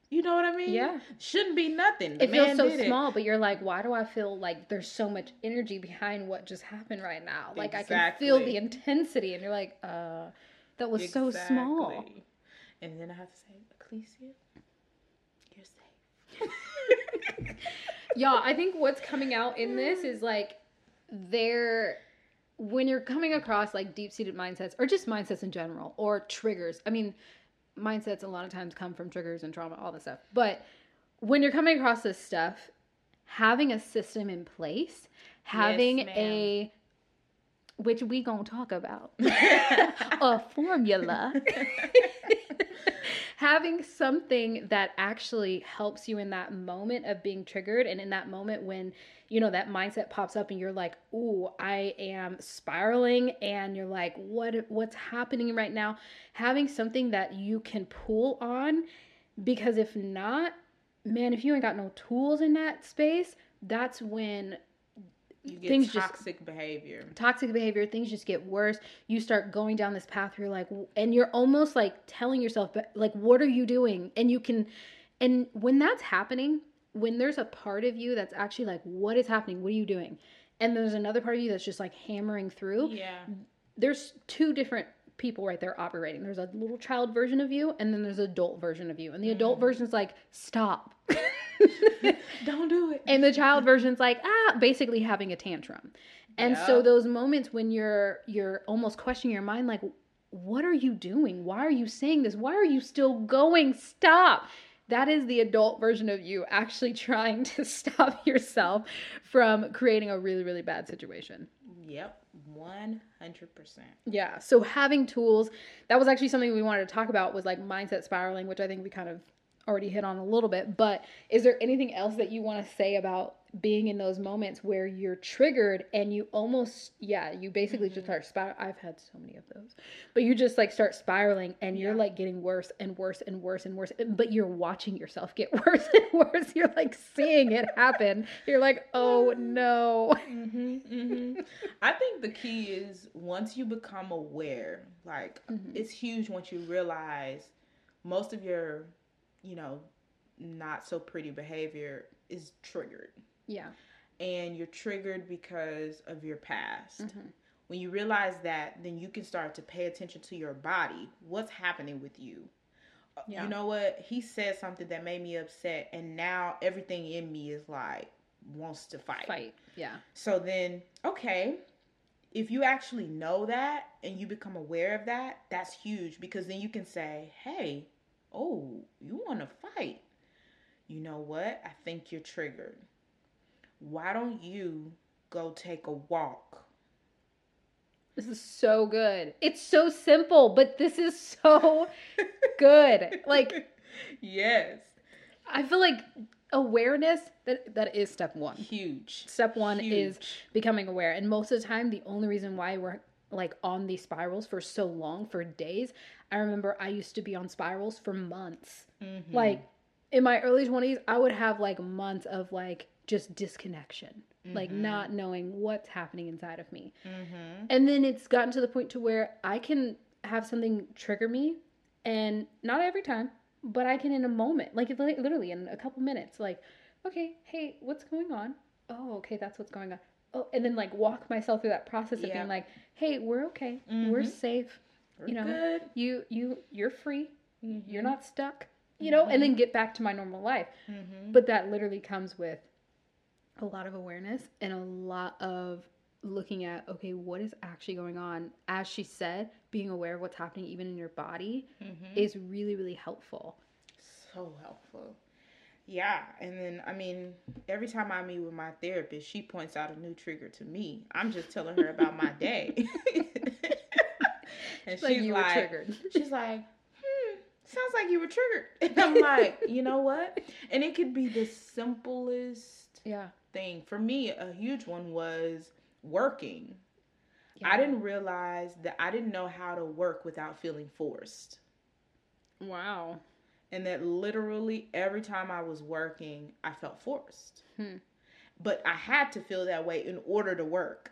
you know what I mean? Yeah. Shouldn't be nothing. The it feels so small, it. but you're like, why do I feel like there's so much energy behind what just happened right now? Like exactly. I can feel the intensity, and you're like, uh, that was exactly. so small. And then I have to say, Aclesia, Y'all, I think what's coming out in this is like there when you're coming across like deep seated mindsets or just mindsets in general or triggers. I mean, mindsets a lot of times come from triggers and trauma, all this stuff. But when you're coming across this stuff, having a system in place, having yes, a which we gonna talk about a formula having something that actually helps you in that moment of being triggered and in that moment when you know that mindset pops up and you're like ooh i am spiraling and you're like what what's happening right now? Having something that you can pull on because if not man if you ain't got no tools in that space that's when things toxic just, behavior. Toxic behavior, things just get worse. You start going down this path where you're like and you're almost like telling yourself like what are you doing? And you can and when that's happening, when there's a part of you that's actually like what is happening? What are you doing? And there's another part of you that's just like hammering through. Yeah. There's two different people right there operating. There's a little child version of you and then there's an adult version of you. And the adult version is like, stop. Don't do it. And the child version's like, ah, basically having a tantrum. And yep. so those moments when you're you're almost questioning your mind like what are you doing? Why are you saying this? Why are you still going? Stop. That is the adult version of you actually trying to stop yourself from creating a really, really bad situation. Yep, 100%. Yeah, so having tools, that was actually something we wanted to talk about was like mindset spiraling, which I think we kind of already hit on a little bit, but is there anything else that you want to say about being in those moments where you're triggered and you almost yeah, you basically mm-hmm. just start spiraling. I've had so many of those. But you just like start spiraling and you're like getting worse and worse and worse and worse, but you're watching yourself get worse and worse. You're like seeing it happen. You're like, "Oh no." Mm-hmm, mm-hmm. I think the key is once you become aware, like mm-hmm. it's huge once you realize most of your you know, not so pretty behavior is triggered. Yeah. And you're triggered because of your past. Mm-hmm. When you realize that, then you can start to pay attention to your body. What's happening with you? Uh, yeah. You know what? He said something that made me upset, and now everything in me is like wants to fight. Fight. Yeah. So then, okay, if you actually know that and you become aware of that, that's huge because then you can say, hey, Oh, you want to fight? You know what? I think you're triggered. Why don't you go take a walk? This is so good. It's so simple, but this is so good. Like, yes. I feel like awareness that that is step 1. Huge. Step 1 Huge. is becoming aware. And most of the time the only reason why we're like on these spirals for so long for days I remember I used to be on spirals for months. Mm-hmm. Like in my early 20s, I would have like months of like just disconnection. like Mhm. not knowing what's happening inside of me. Mm-hmm. And then it's gotten to the point to where I can have something trigger me and not every time, but I can in a moment, like literally in a couple minutes, like, okay, hey, what's going on? Oh, okay, that's what's going on. Oh, and then like walk myself through that process of Yeah. being like, hey, we're okay. We're Mhm. safe. You know, good. You you you're free. Mm-hmm. You're not stuck. You know, and then get back to my normal life. Mm-hmm. But that literally comes with a lot of awareness and a lot of looking at, okay, what is actually going on? As she said, being aware of what's happening even in your body mm-hmm. is really, really helpful. so helpful. Yeah, and then I mean, every time I meet with my therapist, she points out a new trigger to me. I'm just telling her about my day, and like she's you were like, triggered. she's like, hmm, sounds like you were triggered. And I'm like, you know what? And it could be the simplest Yeah. thing. For me, a huge one was working. yeah. I didn't realize that I didn't know how to work without feeling forced. Wow. And that literally every time I was working, I felt forced. Hmm. But I had to feel that way in order to work.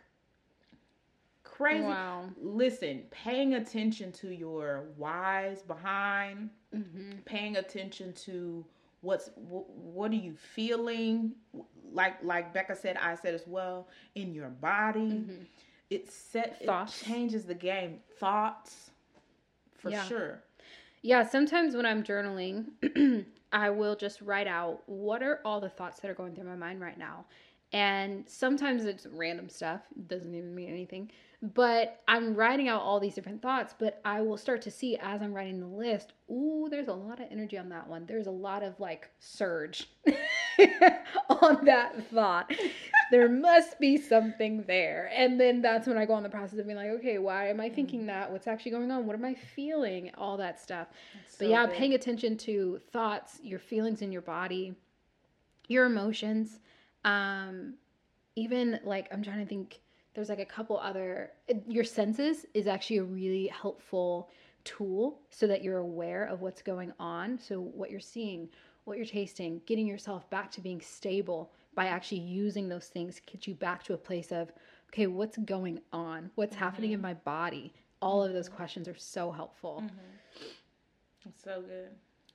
Crazy. Wow. Listen, paying attention to your whys behind, Mm-hmm. paying attention to what's what are you feeling like like Becca said I said as well in your body Mm-hmm. it set Thoughts. it changes the game thoughts for Yeah. sure Yeah, sometimes when I'm journaling, I will just write out what are all the thoughts that are going through my mind right now. And sometimes it's random stuff, it doesn't even mean anything. But I'm writing out all these different thoughts, but I will start to see as I'm writing the list, ooh, there's a lot of energy on that one. There's a lot of like surge on that thought. there must be something there. And then that's when I go on the process of being like, okay, why am I thinking that? What's actually going on? What am I feeling? All that stuff. But So yeah, good. paying attention to thoughts, your feelings in your body, your emotions. Um, even like I'm trying to think. There's like a couple other. Uh, your senses is actually a really helpful tool so that you're aware of what's going on. So what you're seeing, what you're tasting, getting yourself back to being stable by actually using those things to get you back to a place of okay, what's going on? What's happening in mm-hmm. my body? All of those mm-hmm. questions are so helpful. Mm-hmm. It's so good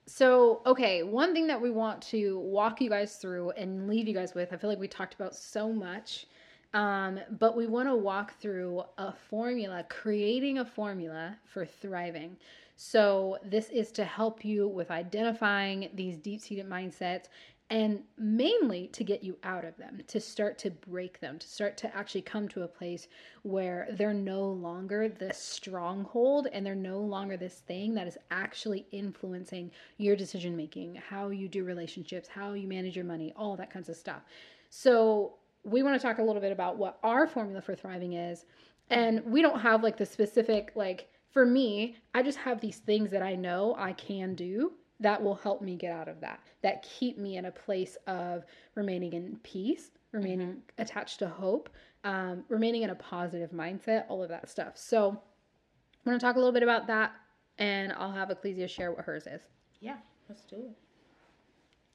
So, okay, one thing that we want to walk you guys through and leave you guys with, I feel like we talked about so much, um, but we want to walk through a formula, creating a formula for thriving. So, this is to help you with identifying these deep seated mindsets and mainly to get you out of them, to start to break them, to start to actually come to a place where they're no longer this stronghold and they're no longer this thing that is actually influencing your decision making, how you do relationships, how you manage your money, all that kinds of stuff. So, we want to talk a little bit about what our formula for thriving is. And we don't have like the specific, like, for me, I just have these things that I know I can do that will help me get out of that, that keep me in a place of remaining in peace, remaining attached to hope, um, remaining in a positive mindset, all of that stuff. So, I'm going to talk a little bit about that, and I'll have Aclesia share what hers is. Yeah, let's do it.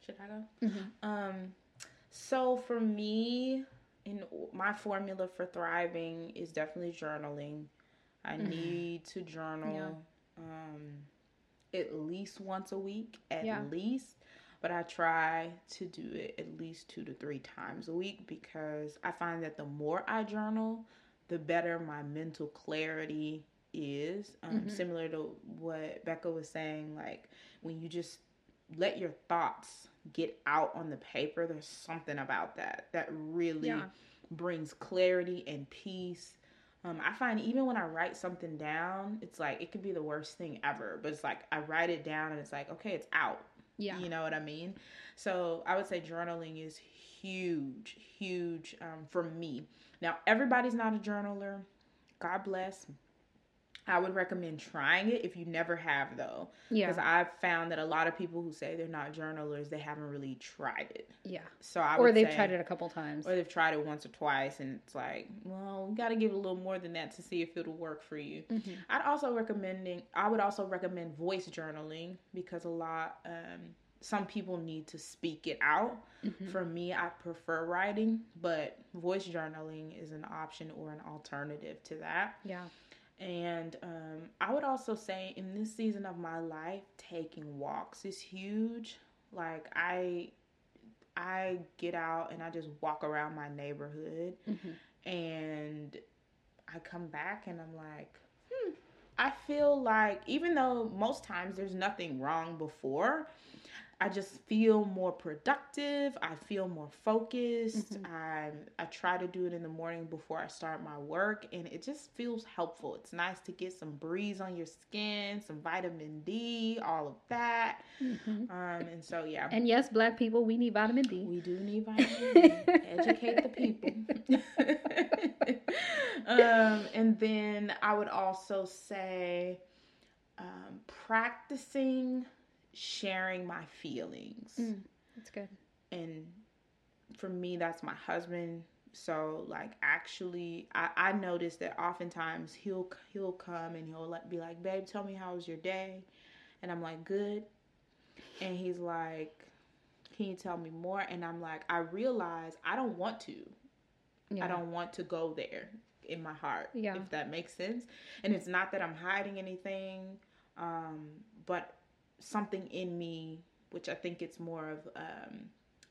Should I go? Um, so for me, in my formula for thriving is definitely journaling. I need to journal um, at least once a week, at Yeah. least. But I try to do it at least two to three times a week because I find that the more I journal, the better my mental clarity is. Um, Similar to what Becca was saying, like when you just let your thoughts get out on the paper, there's something about that that really Yeah. brings clarity and peace. Um, I find even when I write something down, it's like it could be the worst thing ever, but it's like I write it down and it's like, okay, it's out. Yeah. You know what I mean? So I would say journaling is huge, huge um, for me. Now, everybody's not a journaler. God bless. I would recommend trying it if you never have, though. Yeah. Because I've found that a lot of people who say they're not journalers, they haven't really tried it. Yeah. So I Or they've say- tried it a couple times. or they've tried it once or twice and it's like well we got to give it a little more than that to see if it'll work for you i'd also recommending i would also recommend voice journaling because a lot um some people need to speak it out. Mm-hmm. For me, I prefer writing, but voice journaling is an option or an alternative to that. Yeah. And um, I would also say in this season of my life, taking walks is huge. Like I, I get out and I just walk around my neighborhood, mm-hmm. and I come back and I'm like, hmm. I feel like even though most times there's nothing wrong before, I just feel more productive. I feel more focused. Mm-hmm. I I try to do it in the morning before I start my work, and it just feels helpful. It's nice to get some breeze on your skin, some vitamin D, all of that. Mm-hmm. Um, and so yeah. And yes, Black people, we need vitamin D. We do need vitamin D. Educate the people. um, and then I would also say um, practicing sharing my feelings. Mm, that's good. And for me, that's my husband. So like actually, I I noticed that oftentimes he'll he'll come and he'll like be like, "Babe, tell me how was your day," and I'm like, "Good," and he's like, "Can you tell me more?" And I'm like, I realize I don't want to. Yeah. I don't want to go there in my heart. Yeah. If that makes sense. And it's not that I'm hiding anything, um, but something in me, which I think it's more of um,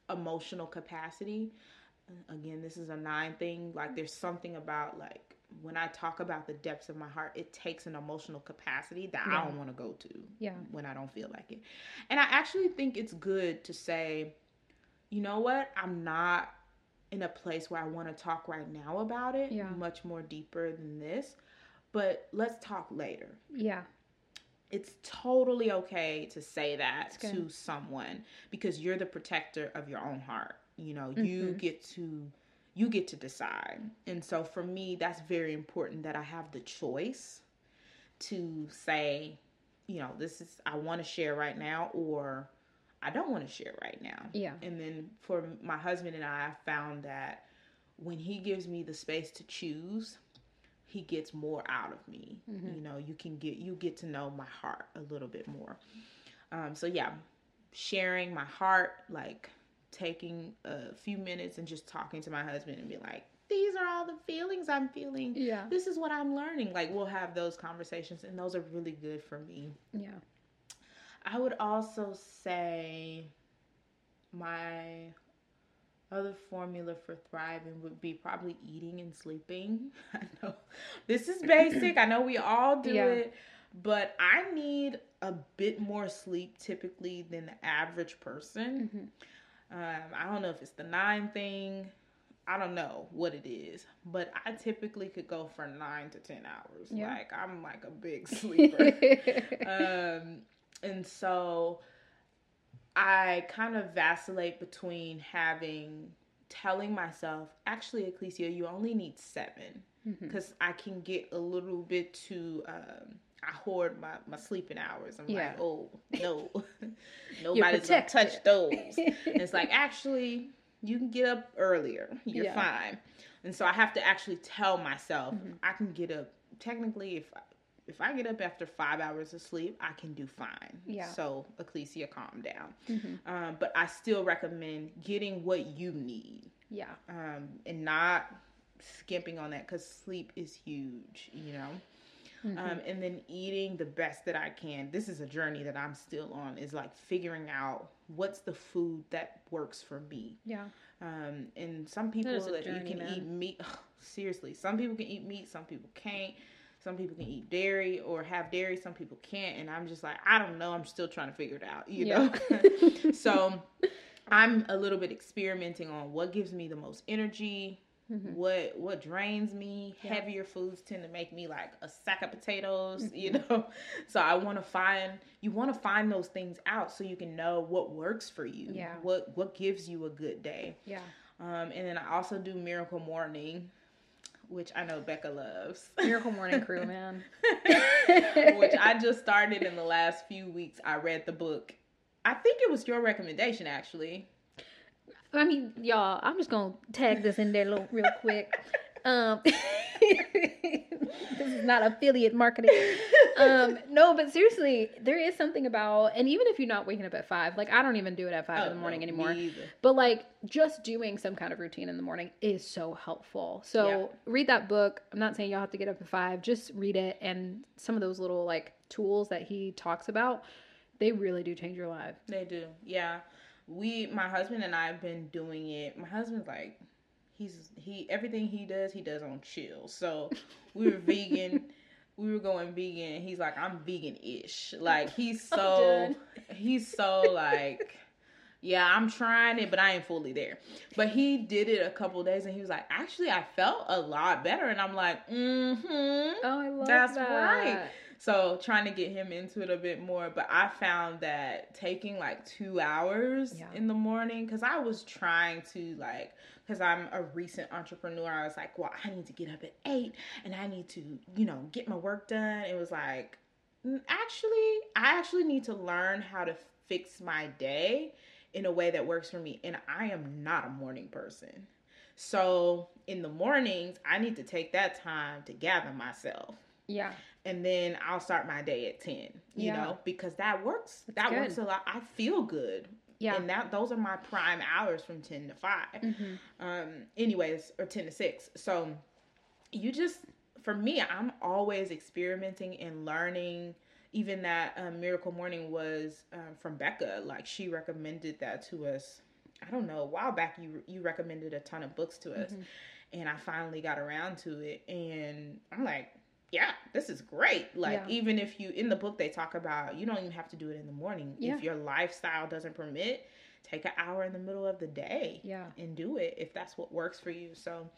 emotional capacity. Again, this is a nine thing. Like, there's something about like when I talk about the depths of my heart, it takes an emotional capacity that yeah. I don't want to go to. Yeah. When I don't feel like it, and I actually think it's good to say, you know what, I'm not in a place where I want to talk right now about it. Yeah. Much more deeper than this, but let's talk later. Yeah it's totally okay to say that to someone because you're the protector of your own heart. You know, mm-hmm. you get to you get to decide. And so for me, that's very important that I have the choice to say, you know, this is I want to share right now or I don't want to share right now. Yeah. And then for my husband and I, I found that when he gives me the space to choose, he gets more out of me. Mm-hmm. You know, you can get you get to know my heart a little bit more. Um, so yeah, sharing my heart, like taking a few minutes and just talking to my husband and be like, these are all the feelings I'm feeling. Yeah. This is what I'm learning. Like we'll have those conversations and those are really good for me. Yeah. I would also say my other formula for thriving would be probably eating and sleeping. I know this is basic. I know we all do yeah. it, but I need a bit more sleep typically than the average person. Mm-hmm. Um, I don't know if it's the nine thing. I don't know what it is, but I typically could go for nine to ten hours. Yeah. Like I'm like a big sleeper. um, and so I kind of vacillate between having telling myself, actually, Aclesia, you only need seven because mm-hmm. I can get a little bit too. Um, I hoard my, my sleeping hours. I'm yeah. like, oh no, nobody's gonna touch those. and it's like actually, you can get up earlier. You're yeah. fine. And so I have to actually tell myself mm-hmm. I can get up. Technically, if if I get up after five hours of sleep, I can do fine. Yeah. So, Aclesia, calm down. Mm-hmm. Um, but I still recommend getting what you need. Yeah. Um, and not skimping on that because sleep is huge, you know? Mm-hmm. Um, and then eating the best that I can. This is a journey that I'm still on. Is like figuring out what's the food that works for me. Yeah. Um, and some people that you can man. eat meat. Ugh, seriously, some people can eat meat, some people can't. Some people can eat dairy or have dairy, some people can't. And I'm just like, I don't know. I'm still trying to figure it out, you yeah. know? so I'm a little bit experimenting on what gives me the most energy, Mm-hmm. what what drains me yeah. heavier foods tend to make me like a sack of potatoes mm-hmm. you know so i want to find you want to find those things out so you can know what works for you yeah what what gives you a good day yeah um and then i also do miracle morning which I know Becca loves. Miracle Morning Crew, man. which I just started in the last few weeks. I read the book. I think it was your recommendation, actually. I mean, y'all, I'm just gonna tag this in there little, real quick. Um, this is not affiliate marketing. Um, no, but seriously, there is something about, and even if you're not waking up at five, like I don't even do it at five Oh, in the morning no, anymore. But like just doing some kind of routine in the morning is so helpful. So Yeah. read that book. I'm not saying y'all have to get up at five. Just read it, and some of those little like tools that he talks about, they really do change your life. They do. Yeah. We my husband and I have been doing it. My husband's like he's he everything he does, he does on chill. So we were vegan. We were going vegan. and He's like, I'm vegan ish. Like he's so he's so like yeah, I'm trying it, but I ain't fully there. But he did it a couple days and he was like, actually I felt a lot better. And I'm like, mm-hmm. Oh, I love that. That's that. right. So trying to get him into it a bit more, but I found that taking like two hours Yeah. in the morning, because I was trying to like, because I'm a recent entrepreneur, I was like, well, I need to get up at eight and I need to, you know, get my work done. It was like, actually, I actually need to learn how to fix my day in a way that works for me, and I am not a morning person. So in the mornings, I need to take that time to gather myself Yeah. and then I'll start my day at 10, you Yeah. know, because that works. That's that good. works a lot. I feel good. Yeah. And that those are my prime hours from 10 to 5. Mhm. Um anyways, or 10 to 6. So you just for me, I'm always experimenting and learning. Even that um, Miracle Morning was um, from Becca. Like she recommended that to us. I don't know. A while back, you you recommended a ton of books to us, Mhm. and I finally got around to it. And I'm like, yeah, this is great. Like Yeah. even if you in the book they talk about you don't even have to do it in the morning. Yeah. If your lifestyle doesn't permit, take an hour in the middle of the day Yeah. and do it if that's what works for you. So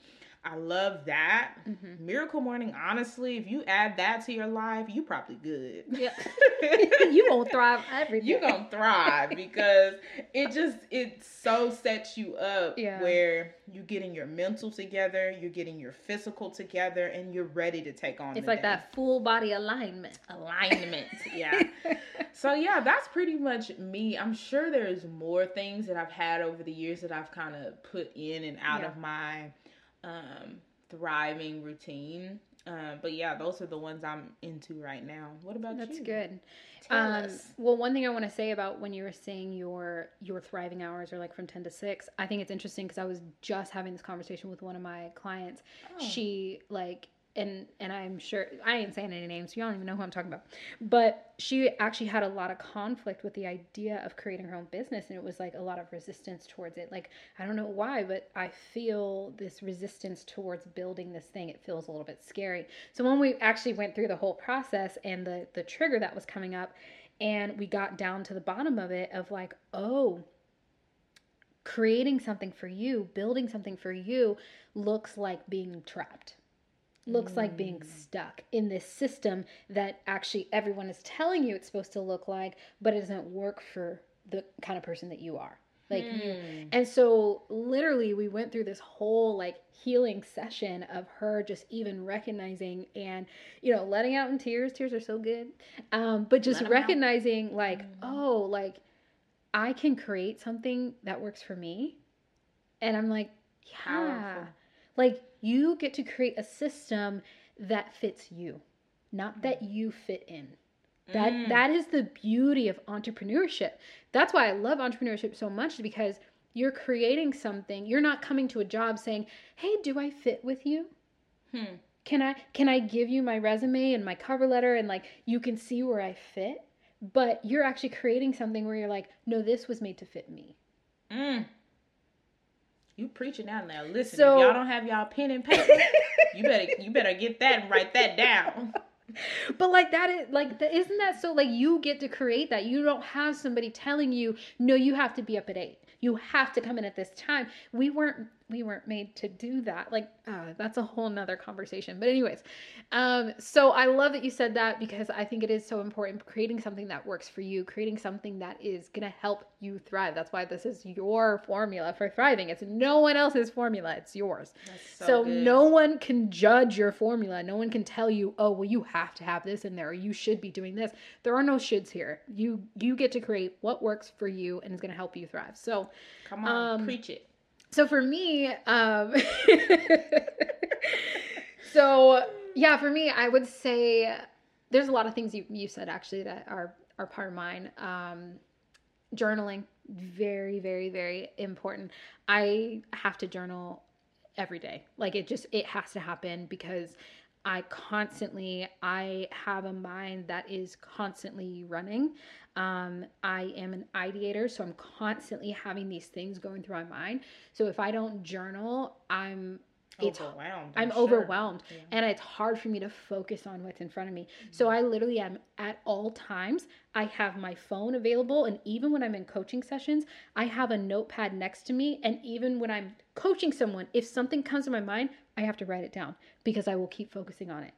I love that. Mhm. Miracle Morning, honestly, if you add that to your life, you probably good. Yeah. you gonna thrive every day. you gonna thrive because it just it so sets you up Yeah. where you're getting your mental together, you're getting your physical together, and you're ready to take on. It's like day. that full body alignment. alignment. Yeah. so yeah, that's pretty much me. I'm sure there's more things that I've had over the years that I've kind of put in and out Yeah. of my um thriving routine. Um, but yeah, those are the ones I'm into right now. What about That's you? good. Tell Um, well, one thing I want to say about when you were saying your your thriving hours are like from ten to six, I think it's interesting because I was just having this conversation with one of my clients. Oh. She like and and I'm sure I ain't saying any names, so you don't even know who I'm talking about. But she actually had a lot of conflict with the idea of creating her own business, and it was like a lot of resistance towards it. Like I don't know why, but I feel this resistance towards building this thing. It feels a little bit scary. So when we actually went through the whole process and the the trigger that was coming up, and we got down to the bottom of it of like, oh, creating something for you, building something for you looks like being trapped. Looks like being stuck in this system that actually everyone is telling you it's supposed to look like, but it doesn't work for the kind of person that you are. Like Hmm. and so literally we went through this whole like healing session of her just even recognizing and you know letting out in tears. Tears are so good. Um but just 'em out. recognizing like Mhm. oh like I can create something that works for me. And I'm like yeah. Powerful. Like you get to create a system that fits you, not that you fit in. That Mm. that is the beauty of entrepreneurship. That's why I love entrepreneurship so much because you're creating something. You're not coming to a job saying, "Hey, do I fit with you? Hmm. Can I can I give you my resume and my cover letter and like you can see where I fit?" But you're actually creating something where you're like, "No, this was made to fit me." Mm. You preaching out now. Listen, So- if y'all don't have y'all pen and paper, you better you better get that and write that down. But like that is like that isn't that so like you get to create that. You don't have somebody telling you, "No, you have to be up at 8. You have to come in at this time." We weren't we weren't made to do that. Like uh, that's a whole nother conversation. But anyways, um so I love that you said that because I think it is so important creating something that works for you, creating something that is going to help you thrive. That's why this is your formula for thriving. It's no one else's formula, it's yours. That's So, good. no one can judge your formula. No one can tell you, "Oh, well you have to have this in there or you should be doing this." There are no shoulds here. You you get to create what works for you and is going to help you thrive. So, come on, um, preach it. So for me, um, so yeah, for me, I would say there's a lot of things you, you said actually that are are part of mine. Um, journaling, very, very, very important. I have to journal every day. Like it just it has to happen because I constantly I have a mind that is constantly running. Um, I am an ideator, so I'm constantly having these things going through my mind. So if I don't journal, I'm it's overwhelmed. I'm, I'm sure. overwhelmed, yeah. and it's hard for me to focus on what's in front of me. Mm-hmm. So I literally am at all times. I have my phone available, and even when I'm in coaching sessions, I have a notepad next to me. And even when I'm coaching someone, if something comes to my mind, I have to write it down because I will keep focusing on it.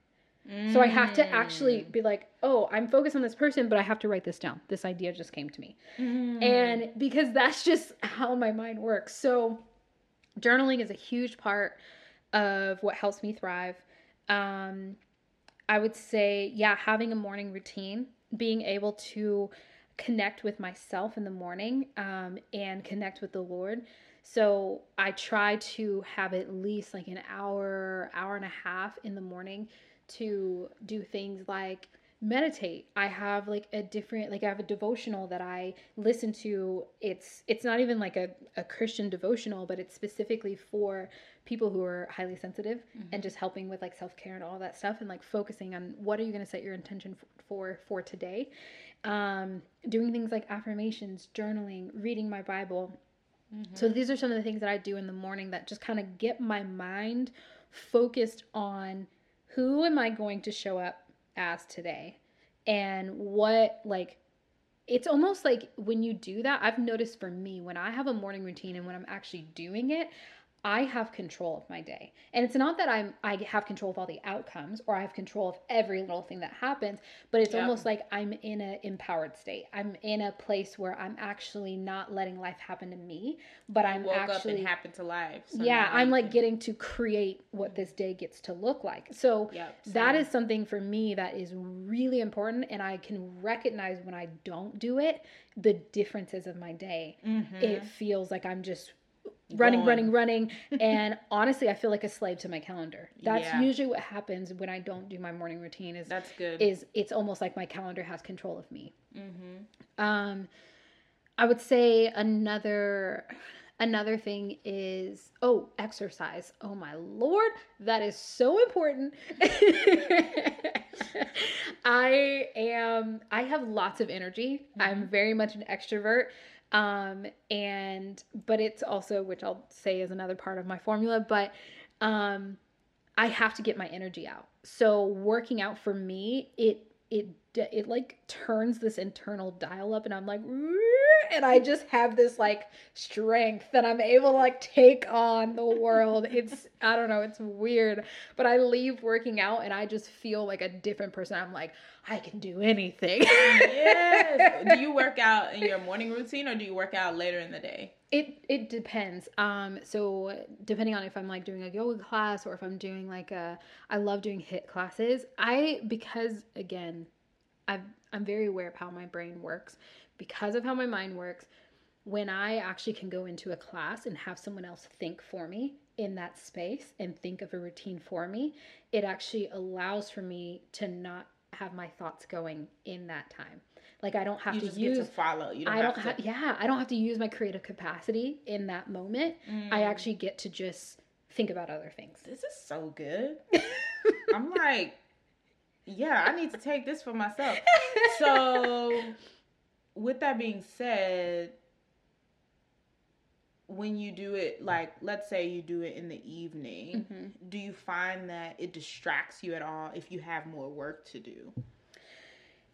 Mm. So I have to actually be like, oh, I'm focused on this person, but I have to write this down. This idea just came to me. Mm. And because that's just how my mind works. So journaling is a huge part of what helps me thrive. Um, I would say, yeah, having a morning routine, being able to connect with myself in the morning um, and connect with the Lord. So I try to have at least like an hour, hour and a half in the morning to do things like meditate i have like a different like i have a devotional that i listen to it's it's not even like a, a christian devotional but it's specifically for people who are highly sensitive mm-hmm. and just helping with like self-care and all that stuff and like focusing on what are you going to set your intention for for today um, doing things like affirmations journaling reading my bible mm-hmm. so these are some of the things that i do in the morning that just kind of get my mind focused on who am i going to show up as today? And what like it's almost like when you do that i've noticed for me when i have a morning routine and when i'm actually doing it I have control of my day. And it's not that I'm I have control of all the outcomes or I have control of every little thing that happens, but it's almost like I'm in an empowered state. I'm in a place where I'm actually not letting life happen to me, but I'm woke actually up and happen to life. So yeah, I'm like getting to create what this day gets to look like. So yep, that is something for me that is really important and I can recognize when I don't do it the differences of my day. Mm-hmm. It feels like I'm just running, running, running. and honestly, I feel like a slave to my calendar. That's yeah. usually what happens when I don't do my morning routine. Is that's good. Is it's almost like my calendar has control of me. Mm-hmm. Um, I would say another another thing is oh exercise. Oh my lord, that is so important. I am I have lots of energy. Mm-hmm. I'm very much an extrovert. Um, and but it's also, which I'll say is another part of my formula, but um, I have to get my energy out. So working out for me, it it it like turns this internal dial up, and I'm like and I just have this like strength that I'm able to like take on the world. It's I don't know, it's weird, but I leave working out and I just feel like a different person. I'm like, I can do anything. yes. Do you work out in your morning routine or do you work out later in the day? It it depends. Um so depending on if I'm like doing a yoga class or if I'm doing like a I love doing HIIT classes. I because again, I've I'm very aware of how my brain works because of how my mind works, when I actually can go into a class and have someone else think for me in that space and think of a routine for me, it actually allows for me to not have my thoughts going in that time. Like I don't have you to use to follow. You don't I don't have, to... yeah, I don't have to use my creative capacity in that moment. Mm. I actually get to just think about other things. This is so good. I'm like, yeah, I need to take this for myself. So with that being said, when you do it like let's say you do it in the evening mm-hmm. do you find that it distracts you at all if you have more work to do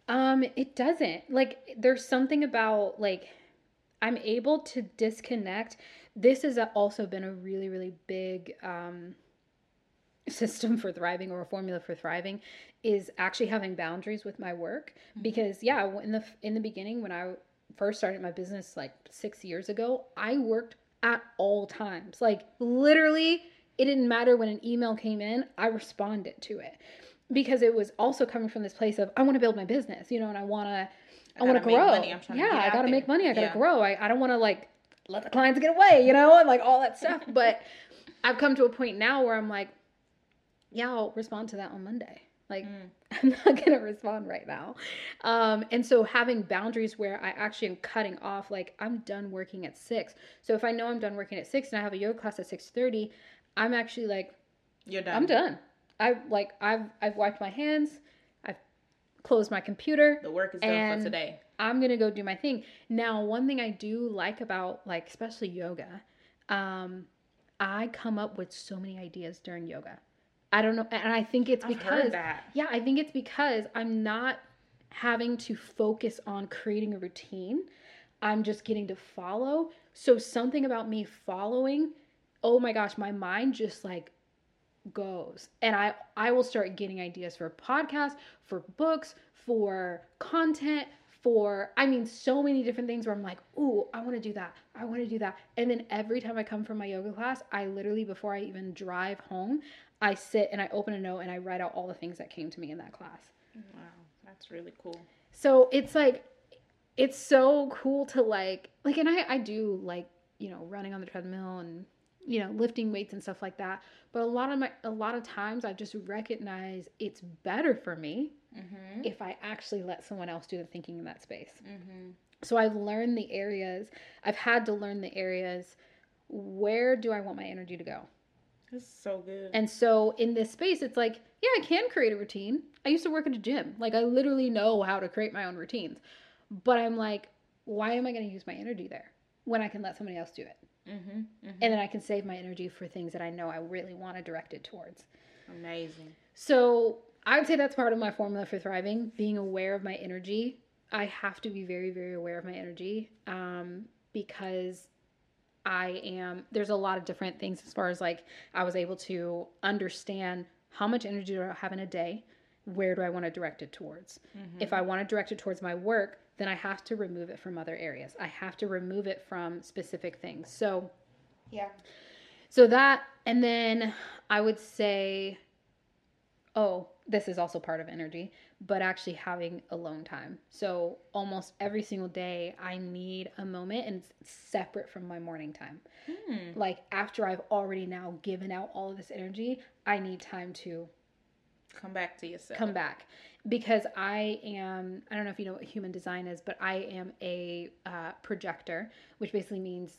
um it doesn't like there's something about like i'm able to disconnect this has also been a really really big um system for thriving or a formula for thriving is actually having boundaries with my work mm-hmm. because yeah in the in the beginning when i first started my business like 6 years ago i worked at all times like literally it didn't matter when an email came in i responded to it because it was also coming from this place of i want to build my business you know and i want to I, I want to grow. yeah, I got to make money. I got to yeah. grow. I, I don't want to like let the clients get away, you know, and like all that stuff. But I've come to a point now where I'm like, yeah, I'll respond to that on Monday. Like, mm. I'm not going to respond right now. Um, and so having boundaries where I actually am cutting off, like I'm done working at six. So if I know I'm done working at six and I have a yoga class at 6.30, I'm actually like, you're done. I'm done. I like, I've, I've wiped my hands. I've closed my computer. The work is done for today. I'm going to go do my thing. Now, one thing I do like about like, especially yoga, um, I come up with so many ideas during yoga. I don't know, and I think it's because yeah, I think it's because I'm not having to focus on creating a routine. I'm just getting to follow. So something about me following, oh my gosh, my mind just like goes. And I I will start getting ideas for podcasts, for books, for content, for I mean so many different things where I'm like, "Ooh, I want to do that. I want to do that." And then every time I come from my yoga class, I literally before I even drive home, I sit and I open a note and I write out all the things that came to me in that class. Wow, that's really cool. So, it's like it's so cool to like like and I I do like, you know, running on the treadmill and you know, lifting weights and stuff like that. But a lot of my a lot of times I just recognize it's better for me mm-hmm. if I actually let someone else do the thinking in that space. Mm-hmm. So I've learned the areas, I've had to learn the areas where do I want my energy to go? That's so good. And so in this space, it's like, yeah, I can create a routine. I used to work at a gym. Like, I literally know how to create my own routines. But I'm like, why am I going to use my energy there when I can let somebody else do it? Mm-hmm, mm-hmm. And then I can save my energy for things that I know I really want to direct it towards. Amazing. So I would say that's part of my formula for thriving, being aware of my energy. I have to be very, very aware of my energy um, because I am, there's a lot of different things as far as like I was able to understand how much energy do I have in a day? Where do I want to direct it towards? Mm-hmm. If I want to direct it towards my work, then I have to remove it from other areas. I have to remove it from specific things. So, yeah. So that, and then I would say, oh, this is also part of energy, but actually having alone time. So almost every single day, I need a moment and it's separate from my morning time. Hmm. Like after I've already now given out all of this energy, I need time to come back to yourself. Come back. Because I am, I don't know if you know what human design is, but I am a uh, projector, which basically means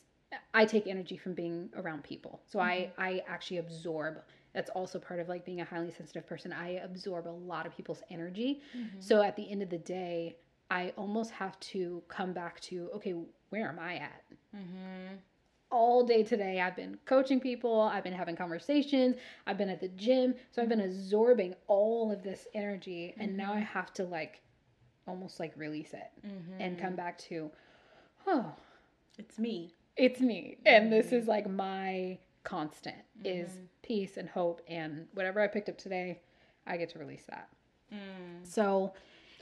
I take energy from being around people. So mm-hmm. I, I actually absorb that's also part of like being a highly sensitive person. I absorb a lot of people's energy. Mm-hmm. So at the end of the day, I almost have to come back to okay, where am I at? Mm-hmm. All day today, I've been coaching people, I've been having conversations, I've been at the gym. So I've been absorbing all of this energy, mm-hmm. and now I mm-hmm. have to like almost like release it and come mm-hmm. back to, oh, it's me. It's me. And this is like my constant mm-hmm. is peace and hope and whatever I picked up today, I get to release that. Mm. So,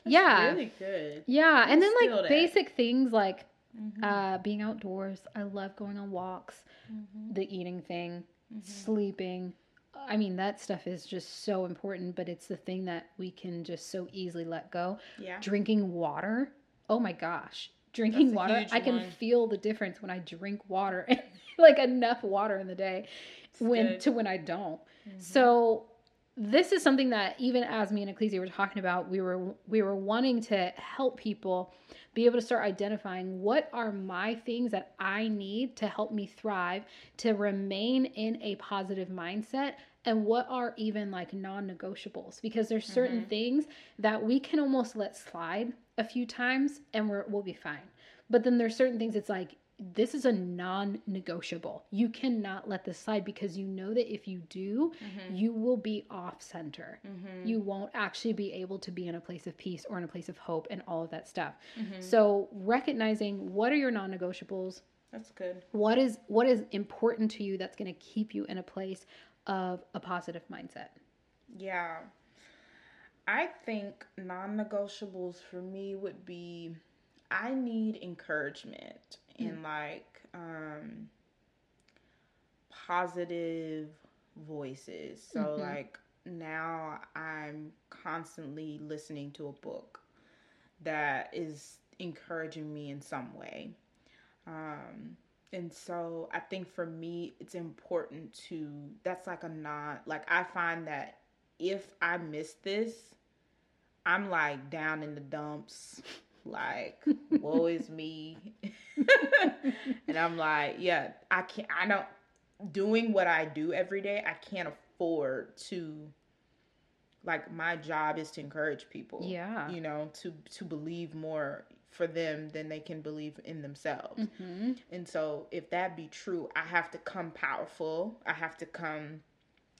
That's yeah, really good. Yeah, and then like that. basic things like mm-hmm. uh, being outdoors. I love going on walks. Mm-hmm. The eating thing, mm-hmm. sleeping. I mean, that stuff is just so important, but it's the thing that we can just so easily let go. Yeah. Drinking water. Oh my gosh. Drinking water. I can one. feel the difference when I drink water like enough water in the day when good. to when I don't. Mm-hmm. So this is something that even as me and Aclesia were talking about, we were we were wanting to help people be able to start identifying what are my things that I need to help me thrive, to remain in a positive mindset, and what are even like non-negotiables because there's certain mm-hmm. things that we can almost let slide a few times and we're, we'll be fine. But then there's certain things it's like this is a non negotiable. You cannot let this slide because you know that if you do, mm-hmm. you will be off center. Mm-hmm. You won't actually be able to be in a place of peace or in a place of hope and all of that stuff. Mm-hmm. So, recognizing what are your non negotiables? That's good. What is what is important to you that's going to keep you in a place of a positive mindset? Yeah. I think non negotiables for me would be I need encouragement. And like um positive voices. So mm-hmm. like now I'm constantly listening to a book that is encouraging me in some way. Um And so I think for me, it's important to, that's like a non, like I find that if I miss this, I'm like down in the dumps, like, woe is me. and I'm like, yeah, I can't, I don't, doing what I do every day, I can't afford to like my job is to encourage people yeah. you know to to believe more for them than they can believe in themselves. Mm-hmm. and so if that be true i have to come powerful. I have to come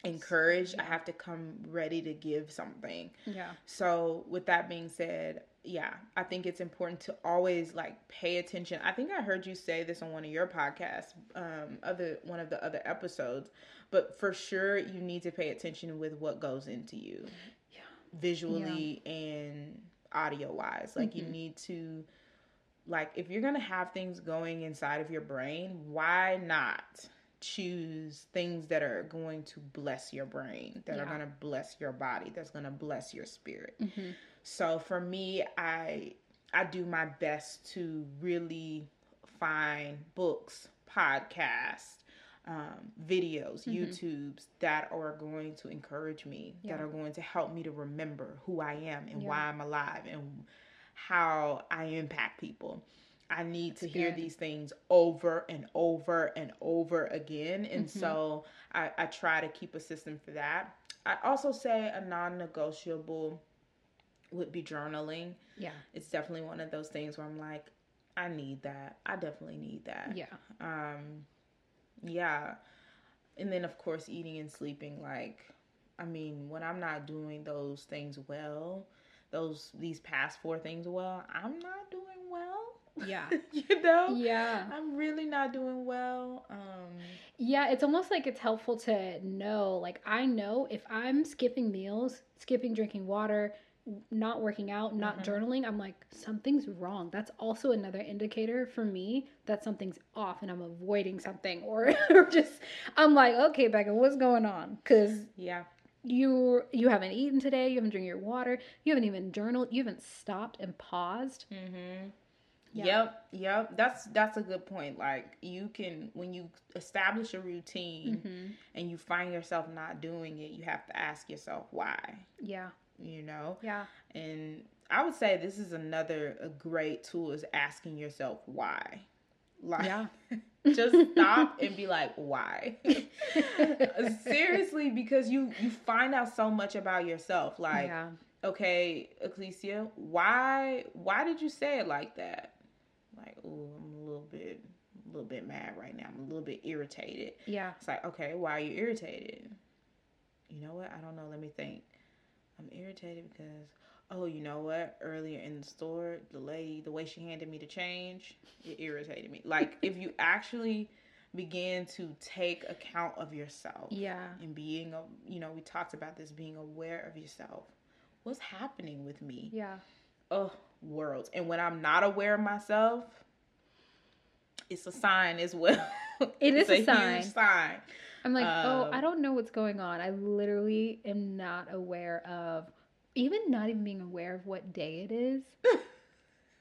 encouraged. I have to come ready to give something. Yeah. So with that being said yeah i think it's important to always like pay attention i think i heard you say this on one of your podcasts um other one of the other episodes but for sure you need to pay attention with what goes into you yeah visually yeah. and audio wise like mm-hmm. you need to like if you're gonna have things going inside of your brain why not choose things that are going to bless your brain that yeah. are going to bless your body that's going to bless your spirit mm-hmm. So for me i i do my best to really find books podcasts um, videos, mm-hmm. YouTubes that are going to encourage me, yeah. that are going to help me to remember who I am and yeah. why I'm alive and how I impact people. I need That's to hear these things over and over and over again. And mm-hmm. so I, I try to keep a system for that. I also say a non negotiable would be journaling. Yeah. It's definitely one of those things where I'm like, I need that. I definitely need that. Yeah. Um, yeah. And then, of course, eating and sleeping. Like, I mean, when I'm not doing those things well, those, these past four things well, I'm not doing well. Yeah. you know? Yeah. I'm really not doing well. Um Yeah, it's almost like it's helpful to know like I know if I'm skipping meals, skipping drinking water, not working out, not mm-hmm. journaling, I'm like, something's wrong. That's also another indicator for me that something's off and I'm avoiding something or, or just, I'm like, okay, Becca, what's going on? Because, yeah. You you haven't eaten today. You haven't drank your water. You haven't even journaled. You haven't stopped and paused. Mm-hmm. Yeah. Yep, yep. That's that's a good point. Like you can when you establish a routine mm-hmm. and you find yourself not doing it, you have to ask yourself why. Yeah you know? Yeah. And I would say this is another a great tool is asking yourself why. Like yeah. just stop and be like, why? Seriously, because you you find out so much about yourself. Like, yeah. okay, Aclesia, why why did you say it like that? Like, oh, I'm a little bit a little bit mad right now. I'm a little bit irritated. Yeah. It's like, okay, why are you irritated? You know what? I don't know. Let me think. I'm irritated because oh, you know what? Earlier in the store, the lady, the way she handed me the change, it irritated me. Like if you actually begin to take account of yourself, yeah, and being a, you know, we talked about this being aware of yourself. What's happening with me? Yeah. Oh, worlds. And when I'm not aware of myself, it's a sign as well. It is a, a sign. sign. I'm like, um, oh, I don't know what's going on. I literally am not aware of, even not even being aware of what day it is.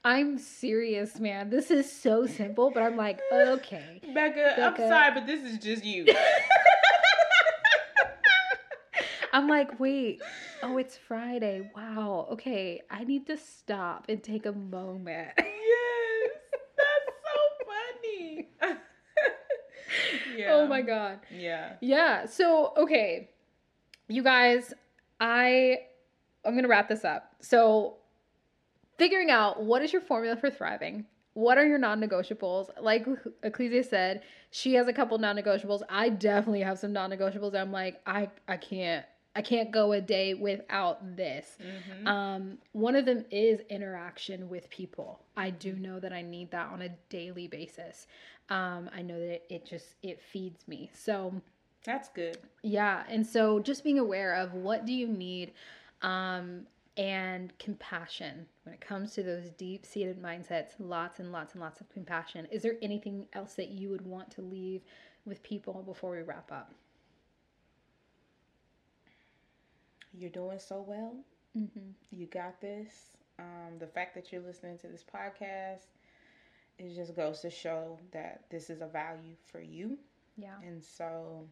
I'm serious, man. This is so simple, but I'm like, okay. Becca, Becca. I'm sorry, but this is just you. I'm like, wait, oh, it's Friday. Wow. Okay, I need to stop and take a moment. Yeah. Oh my god. Yeah. Yeah. So, okay. You guys, I I'm going to wrap this up. So, figuring out what is your formula for thriving? What are your non-negotiables? Like Aclesia said, she has a couple non-negotiables. I definitely have some non-negotiables. I'm like, I I can't I can't go a day without this. Mm-hmm. Um, one of them is interaction with people. I do know that I need that on a daily basis. Um, I know that it, just it feeds me. So that's good. Yeah, and so just being aware of what do you need, um, and compassion when it comes to those deep seated mindsets. Lots and lots and lots of compassion. Is there anything else that you would want to leave with people before we wrap up? You're doing so well. Mm-hmm. You got this. Um, the fact that you're listening to this podcast it just goes to show that this is a value for you. Yeah. And so,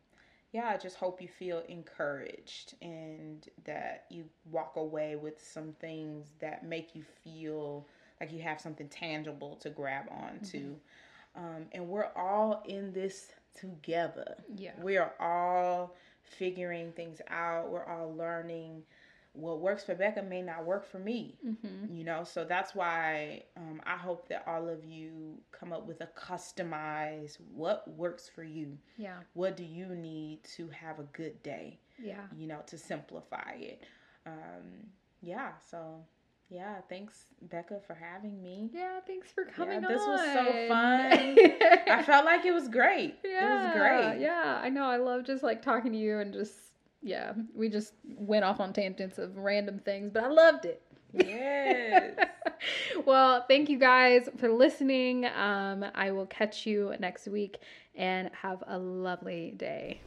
yeah, I just hope you feel encouraged and that you walk away with some things that make you feel like you have something tangible to grab onto. Mm-hmm. Um, and we're all in this together. Yeah. We are all figuring things out. We're all learning what works for Becca may not work for me. Mm-hmm. You know, so that's why um, I hope that all of you come up with a customized what works for you. Yeah. What do you need to have a good day? Yeah. You know, to simplify it. Um, yeah. So yeah, thanks Becca for having me. Yeah, thanks for coming yeah, this on. was so fun. I felt like it was great. Yeah, it was great. Yeah, I know. I love just like talking to you and just yeah, we just went off on tangents of random things, but I loved it. Yes. well, thank you guys for listening. Um, I will catch you next week and have a lovely day.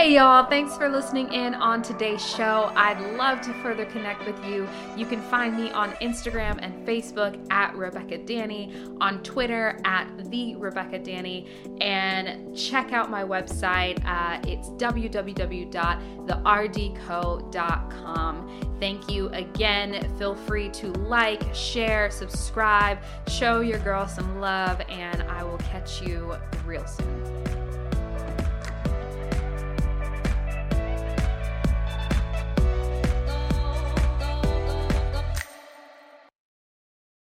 Hey y'all, thanks for listening in on today's show. I'd love to further connect with you. You can find me on Instagram and Facebook at Rebekah Danny, on Twitter at the Rebekah Danny, and check out my website. Uh, it's www.therdco.com. Thank you again. Feel free to like, share, subscribe, show your girl some love, and I will catch you real soon.